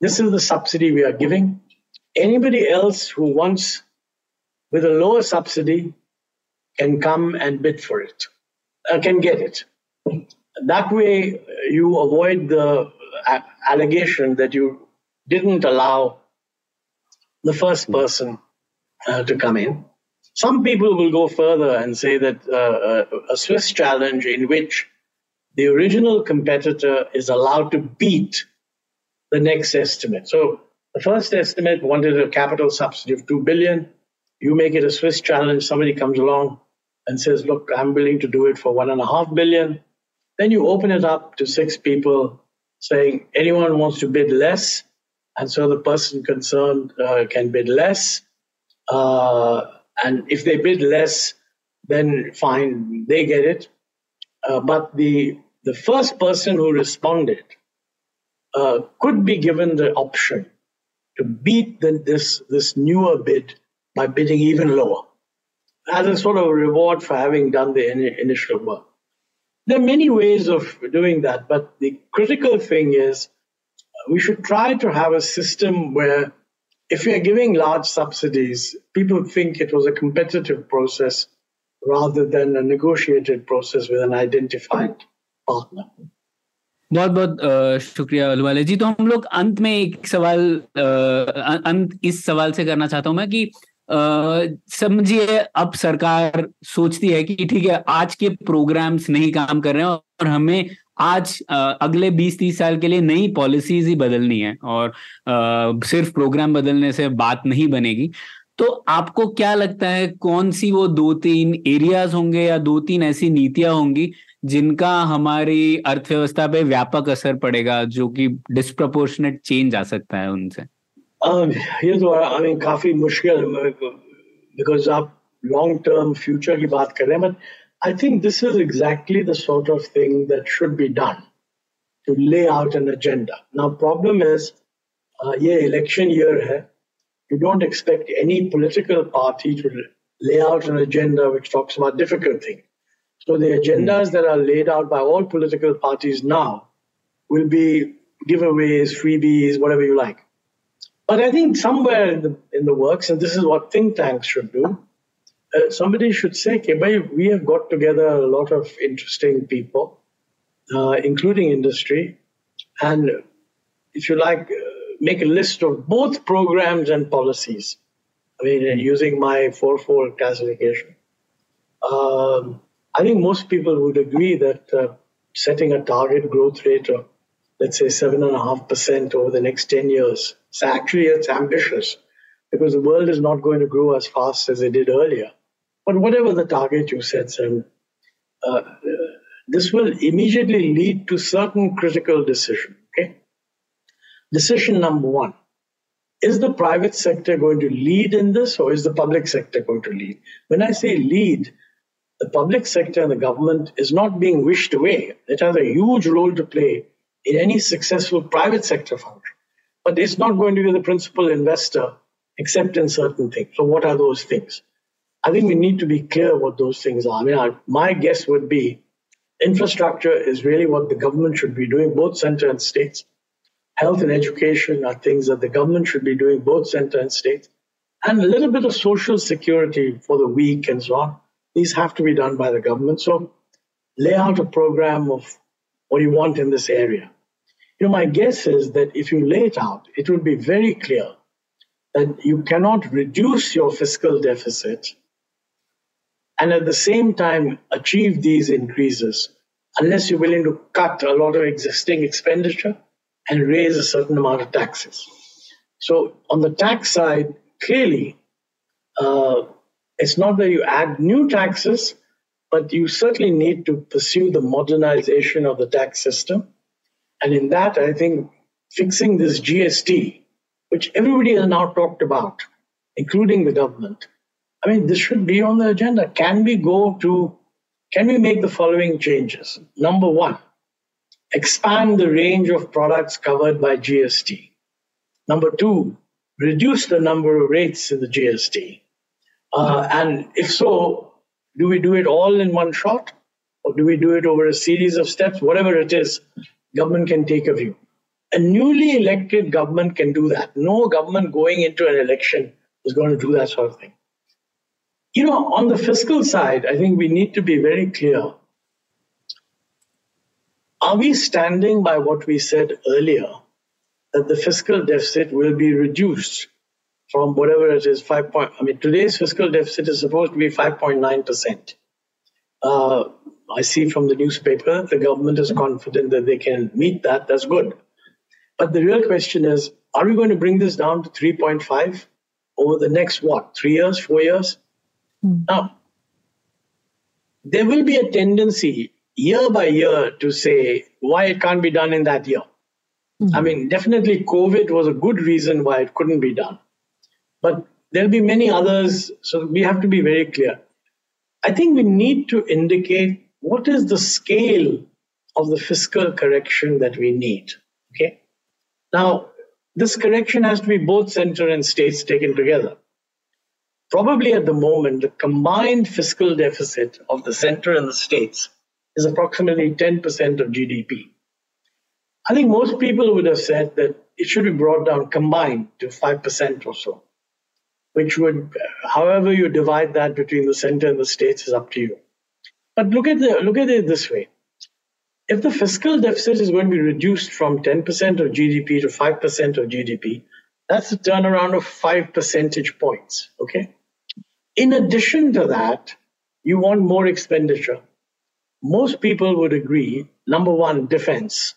Speaker 4: this is the subsidy we are giving. Anybody else who wants with a lower subsidy can come and bid for it, uh, can get it. That way, you avoid the allegation that you didn't allow the first person uh, to come in. Some people will go further and say that uh, uh, a Swiss challenge in which the original competitor is allowed to beat the next estimate. So the first estimate wanted a capital subsidy of 2 billion. You make it a Swiss challenge, somebody comes along and says, look, I'm willing to do it for one and a half billion. Then you open it up to six people saying anyone wants to bid less. And so the person concerned uh, can bid less. Uh, and if they bid less, then fine, they get it. Uh, but the the first person who responded uh, could be given the option to beat the, this, this newer bid by bidding even lower as a sort of reward for having done the in, initial work. There are many ways of doing that, but the critical thing is we should try to have a system where if we are giving large subsidies, people think it was a competitive process rather than a negotiated process with an identified partner.
Speaker 1: बहुत बहुत शुक्रिया वाले जी तो हम लोग अंत में एक सवाल अंत इस सवाल से करना चाहता हूं मैं कि समझिए अब सरकार सोचती है कि ठीक है आज के प्रोग्राम्स नहीं काम कर रहे हैं और हमें आज अगले 20-30 साल के लिए नई पॉलिसीज़ ही बदलनी है और सिर्फ़ प्रोग्राम बदलने से बात नहीं बनेगी। तो आपको क्या लगता है कौन सी वो दो तीन एरियाज़ होंगे या दो तीन ऐसी नीतियाँ होंगी जिनका हमारी अर्थव्यवस्था पे व्यापक असर पड़ेगा जो कि डिस्प्रपोर्शनेट चेंज आ सकता है उनसे?
Speaker 4: ये तो आई मीन काफ़ी मुश्किल बिकॉज़ आप लॉन्ग टर्म फ्यूचर की बात कर रहे हैं but I think this is exactly the sort of thing that should be done to lay out an agenda. Now, problem is, uh, yeah, election year hai. You don't expect any political party to lay out an agenda which talks about difficult things. So the agendas mm. that are laid out by all political parties now will be giveaways, freebies, whatever you like. But I think somewhere in the, in the works, and this is what think tanks should do, uh, somebody should say, okay, we have got together a lot of interesting people, uh, including industry, and if you like, uh, make a list of both programs and policies. I mean, using my fourfold classification. Um, I think most people would agree that uh, setting a target growth rate of, let's say, seven and a half percent over the next ten years, so actually it's ambitious because the world is not going to grow as fast as it did earlier. But whatever the target you set, Sam, uh, this will immediately lead to certain critical decision. Okay. Decision number one is the private sector going to lead in this or is the public sector going to lead? When I say lead, the public sector and the government is not being wished away. It has a huge role to play in any successful private sector function. But it's not going to be the principal investor except in certain things. So, what are those things? I think we need to be clear what those things are. I mean, I, my guess would be infrastructure is really what the government should be doing, both center and states. Health and education are things that the government should be doing, both center and state. And a little bit of social security for the weak and so on. These have to be done by the government. So lay out a program of what you want in this area. You know, my guess is that if you lay it out, it will be very clear that you cannot reduce your fiscal deficit and at the same time achieve these increases unless you're willing to cut a lot of existing expenditure and raise a certain amount of taxes. So, on the tax side, clearly, uh, it's not that you add new taxes, but you certainly need to pursue the modernization of the tax system. And in that, I think fixing this GST, which everybody has now talked about, including the government, I mean, this should be on the agenda. Can we go to, can we make the following changes? Number one, expand the range of products covered by GST. Number two, reduce the number of rates in the GST. Uh, and if so, do we do it all in one shot? Or do we do it over a series of steps? Whatever it is, government can take a view. A newly elected government can do that. No government going into an election is going to do that sort of thing. You know, on the fiscal side, I think we need to be very clear. Are we standing by what we said earlier that the fiscal deficit will be reduced from whatever it is, five point. I mean, today's fiscal deficit is supposed to be five point nine percent. Uh, I see from the newspaper the government is confident that they can meet that. That's good. But the real question is, are we going to bring this down to three point five over the next what? Three years, four years? Mm. Now, there will be a tendency year by year to say why it can't be done in that year. Mm. I mean, definitely COVID was a good reason why it couldn't be done. But there'll be many others, so we have to be very clear. I think we need to indicate what is the scale of the fiscal correction that we need. Okay. Now, this correction has to be both center and states taken together probably at the moment, the combined fiscal deficit of the center and the states is approximately 10% of GDP. I think most people would have said that it should be brought down combined to 5% or so, which would, however you divide that between the center and the states is up to you. But look at, the, look at it this way. If the fiscal deficit is going to be reduced from 10% of GDP to 5% of GDP, that's a turnaround of five percentage points. Okay. In addition to that, you want more expenditure. Most people would agree. Number one, defense.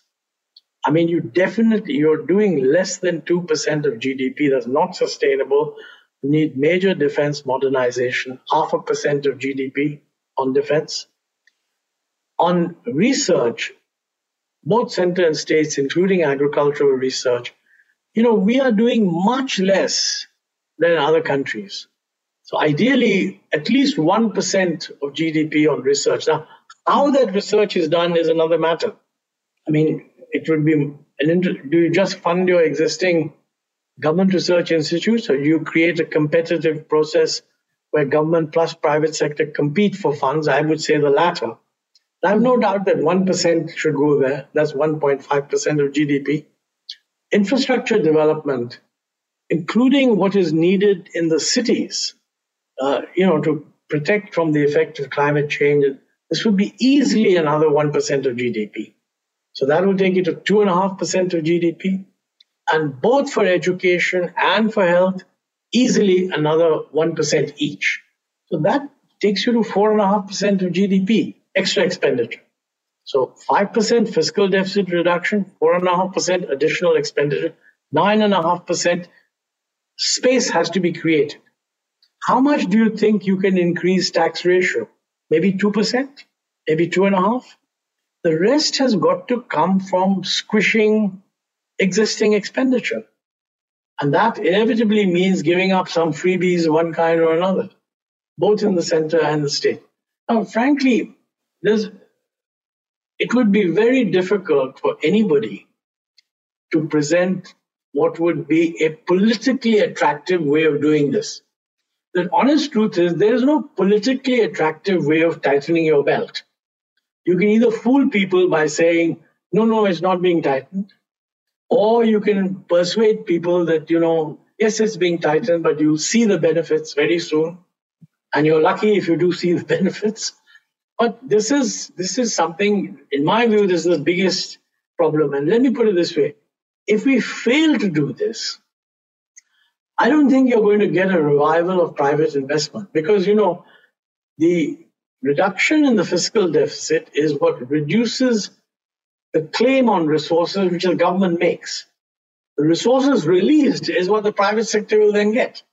Speaker 4: I mean, you definitely, you're doing less than 2% of GDP. That's not sustainable. You need major defense modernization, half a percent of GDP on defense. On research, both center and states, including agricultural research, you know, we are doing much less than other countries. So ideally, at least 1% of GDP on research. Now, how that research is done is another matter. I mean, it would be an inter- do you just fund your existing government research institutes or you create a competitive process where government plus private sector compete for funds? I would say the latter. I have no doubt that 1% should go there. That's 1.5% of GDP. Infrastructure development, including what is needed in the cities, uh, you know, to protect from the effect of climate change, this would be easily another 1% of GDP. So that will take you to 2.5% of GDP. And both for education and for health, easily another 1% each. So that takes you to 4.5% of GDP, extra expenditure. So 5% fiscal deficit reduction, 4.5% additional expenditure, 9.5% space has to be created. How much do you think you can increase tax ratio? Maybe 2%, maybe 2.5? The rest has got to come from squishing existing expenditure. And that inevitably means giving up some freebies of one kind or another, both in the center and the state. Now, frankly, it would be very difficult for anybody to present what would be a politically attractive way of doing this. The honest truth is, there is no politically attractive way of tightening your belt. You can either fool people by saying, no, no, it's not being tightened, or you can persuade people that, you know, yes, it's being tightened, but you'll see the benefits very soon. And you're lucky if you do see the benefits. But this is this is something, in my view, this is the biggest problem. And let me put it this way. If we fail to do this, I don't think you're going to get a revival of private investment because, you know, the reduction in the fiscal deficit is what reduces the claim on resources which the government makes. The resources released is what the private sector will then get.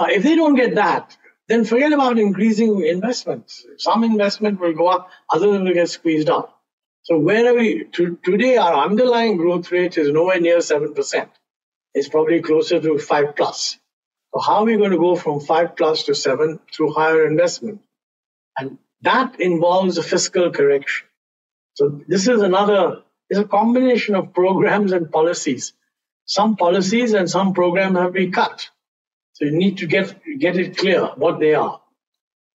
Speaker 4: Uh, if they don't get that, then forget about increasing investments. Some investment will go up, other than will get squeezed out. So where are we to, today? Our underlying growth rate is nowhere near seven percent. It's probably closer to five plus. So how are we going to go from five plus to seven through higher investment? And that involves a fiscal correction. So this is another, it's a combination of programs and policies. Some policies and some programs have been cut. So you need to get, get it clear what they are.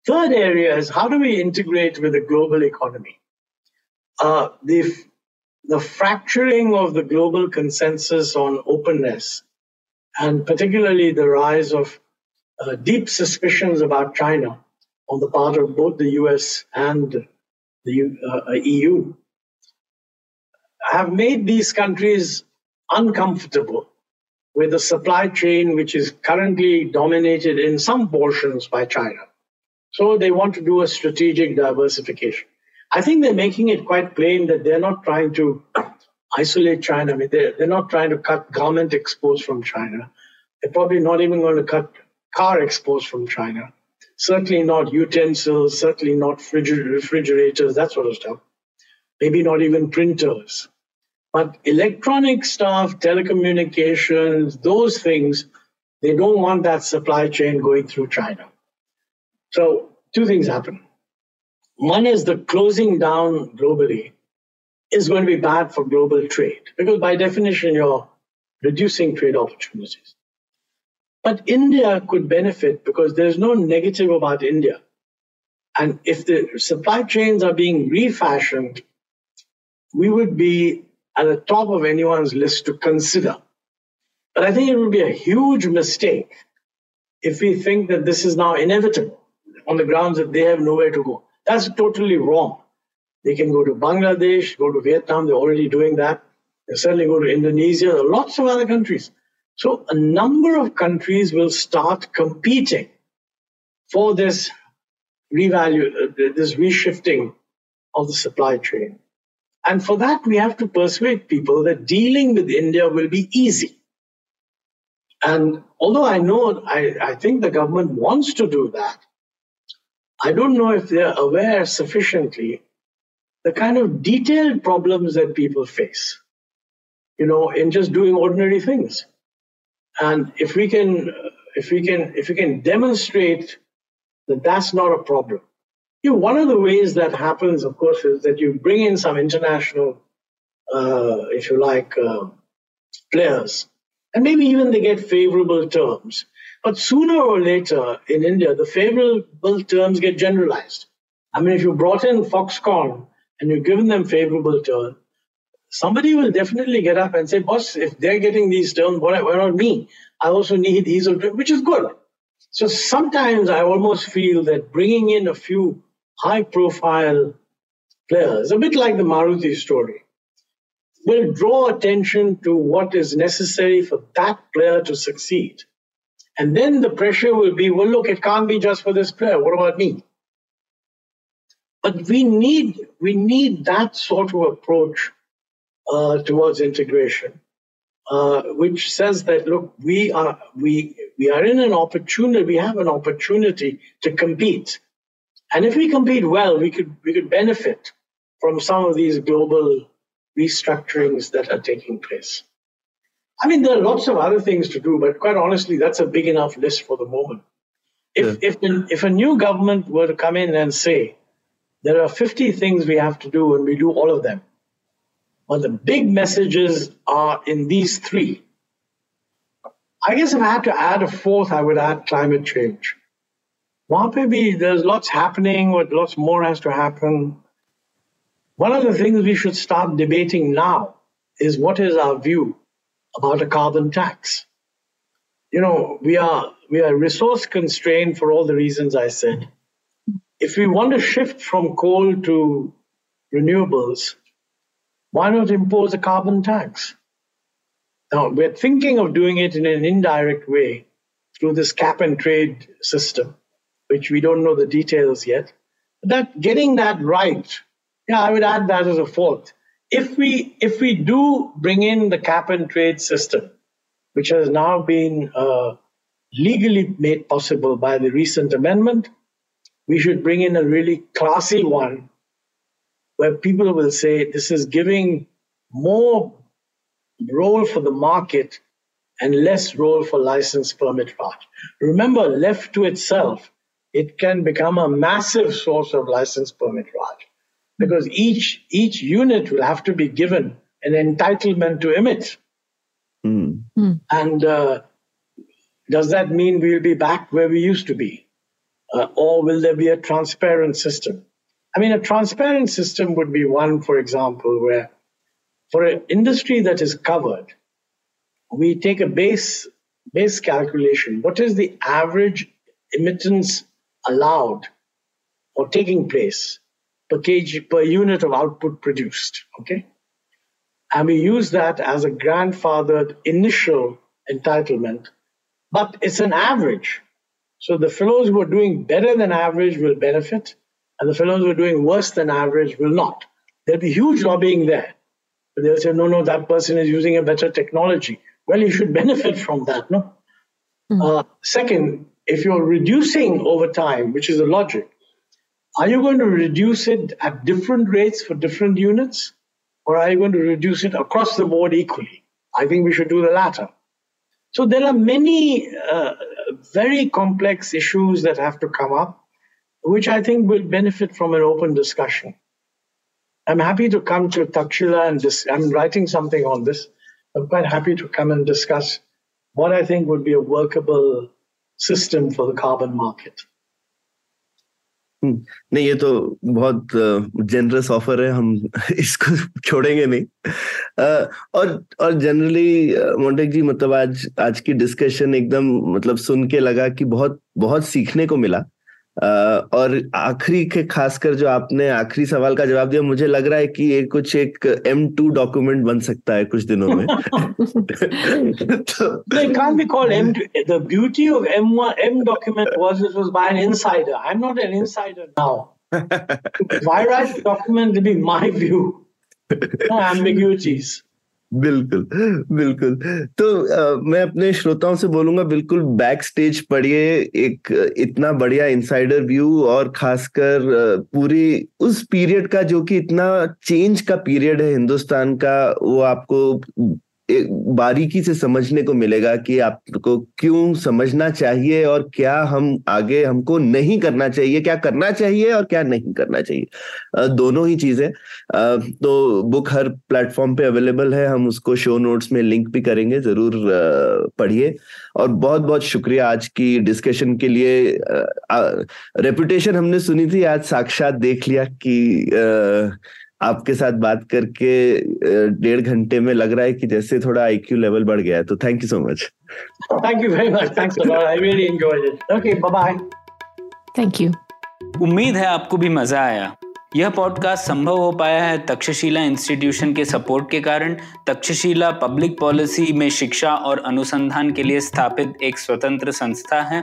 Speaker 4: Third area is how do we integrate with the global economy? Uh, the, the fracturing of the global consensus on openness, and particularly the rise of uh, deep suspicions about China on the part of both the US and the uh, EU, have made these countries uncomfortable with a supply chain which is currently dominated in some portions by China. So they want to do a strategic diversification. I think they're making it quite plain that they're not trying to isolate China. I mean, they're, they're not trying to cut garment exports from China. They're probably not even going to cut car exports from China. Certainly not utensils, certainly not refrigerators, that sort of stuff. Maybe not even printers. But electronic stuff, telecommunications, those things, they don't want that supply chain going through China. So, two things happen. One is the closing down globally is going to be bad for global trade because, by definition, you're reducing trade opportunities. But India could benefit because there's no negative about India. And if the supply chains are being refashioned, we would be at the top of anyone's list to consider. But I think it would be a huge mistake if we think that this is now inevitable on the grounds that they have nowhere to go. That's totally wrong. They can go to Bangladesh, go to Vietnam, they're already doing that. They certainly go to Indonesia, lots of other countries. So a number of countries will start competing for this revalue, uh, this reshifting of the supply chain. And for that, we have to persuade people that dealing with India will be easy. And although I know, I, I think the government wants to do that, I don't know if they're aware sufficiently the kind of detailed problems that people face, you know, in just doing ordinary things. And if we can, if we can, if we can demonstrate that that's not a problem, you know, one of the ways that happens, of course, is that you bring in some international, uh, if you like, uh, players, and maybe even they get favorable terms. But sooner or later in India, the favorable terms get generalized. I mean, if you brought in Foxconn and you've given them favorable terms, somebody will definitely get up and say, boss, if they're getting these terms, why, not me? I also need these, which is good. So sometimes I almost feel that bringing in a few high profile players, a bit like the Maruti story, will draw attention to what is necessary for that player to succeed. And then the pressure will be, well, look, it can't be just for this player. What about me? But we need we need that sort of approach uh, towards integration, uh, which says that look, we are we we are in an opportunity, we have an opportunity to compete. And if we compete well, we could, we could benefit from some of these global restructurings that are taking place. I mean, there are lots of other things to do, but quite honestly, that's a big enough list for the moment. If, yeah. if, if a new government were to come in and say, there are 50 things we have to do and we do all of them, but the big messages are in these three. I guess if I had to add a fourth, I would add climate change. Well, maybe there's lots happening, but lots more has to happen. One of the things we should start debating now is what is our view about a carbon tax. You know, we are we are resource constrained for all the reasons I said. If we want to shift from coal to renewables, why not impose a carbon tax? Now, we're thinking of doing it in an indirect way through this cap and trade system, which we don't know the details yet. That getting that right, yeah, I would add that as a fourth if we if we do bring in the cap and trade system, which has now been uh, legally made possible by the recent amendment, we should bring in a really classy one where people will say this is giving more role for the market and less role for license permit Raj. Remember, left to itself, it can become a massive source of license permit Raj because each each unit will have to be given an entitlement to emit. Mm. And uh, does that mean we'll be back where we used to be? Uh, or will there be a transparent system? I mean, a transparent system would be one, for example, where for an industry that is covered, we take a base base calculation. What is the average emittance allowed or taking place per kg per unit of output produced. Okay. And we use that as a grandfathered initial entitlement, but it's an average. So the fellows who are doing better than average will benefit, and the fellows who are doing worse than average will not. There'll be huge lobbying there. But they'll say, no, no, that person is using a better technology. Well, you should benefit from that, no? Mm-hmm. Uh, second, if you're reducing over time, which is the logic, are you going to reduce it at different rates for different units? Or are you going to reduce it across the board equally? I think we should do the latter. So there are many uh, very complex issues that have to come up, which I think will benefit from an open discussion. I'm happy to come to Takshila and dis- I'm writing something on this. I'm quite happy to come and discuss what I think would be a workable system for the carbon market.
Speaker 2: नहीं, ये तो बहुत generous offer है, हम इसको छोड़ेंगे नहीं। और और जनरली मोन्टेक जी मतलब आज आज की डिस्कशन एकदम मतलब सुन के लगा कि बहुत बहुत सीखने को मिला। और आखिरी के खासकर जो आपने आखिरी सवाल का जवाब दिया मुझे लग रहा है कि ये कुछ एक एम टू डॉक्यूमेंट बन सकता है कुछ दिनों में।
Speaker 4: Beauty of M M document was it was my ambiguities.
Speaker 2: बिल्कुल बिल्कुल। तो आ, मैं अपने श्रोताओं से बोलूँगा बिल्कुल बैक स्टेज पढ़िए एक इतना बढ़िया इनसाइडर व्यू और खासकर पूरी उस पीरियड का जो कि इतना चेंज का पीरियड है हिंदुस्तान का वो आपको बारीकी से समझने को मिलेगा कि आपको क्यों समझना चाहिए और क्या हम आगे हमको नहीं करना चाहिए, क्या करना चाहिए और क्या नहीं करना चाहिए। दोनों ही चीज़ें। तो बुक हर प्लेटफॉर्म पे अवेलेबल है, हम उसको शो नोट्स में लिंक भी करेंगे, ज़रूर पढ़िए। और बहुत बहुत शुक्रिया आज की डिस्कशन के लिए। रेपुटेशन हमने सुनी थी, आज साक्षात देख लिया कि आपके साथ बात करके डेढ़ घंटे में लग रहा है कि जैसे थोड़ा आईक्यू लेवल बढ़ गया है तो thank you so much
Speaker 4: thank you very much thanks a lot I really enjoyed it okay bye bye
Speaker 3: thank you
Speaker 1: उम्मीद है आपको भी मज़ा आया। यह पॉडकास्ट संभव हो पाया है तक्षशिला इंस्टीट्यूशन के सपोर्ट के कारण। तक्षशिला पब्लिक पॉलिसी में शिक्षा और अनुसंधान के लिए स्थापित एक स्वतंत्र संस्था है।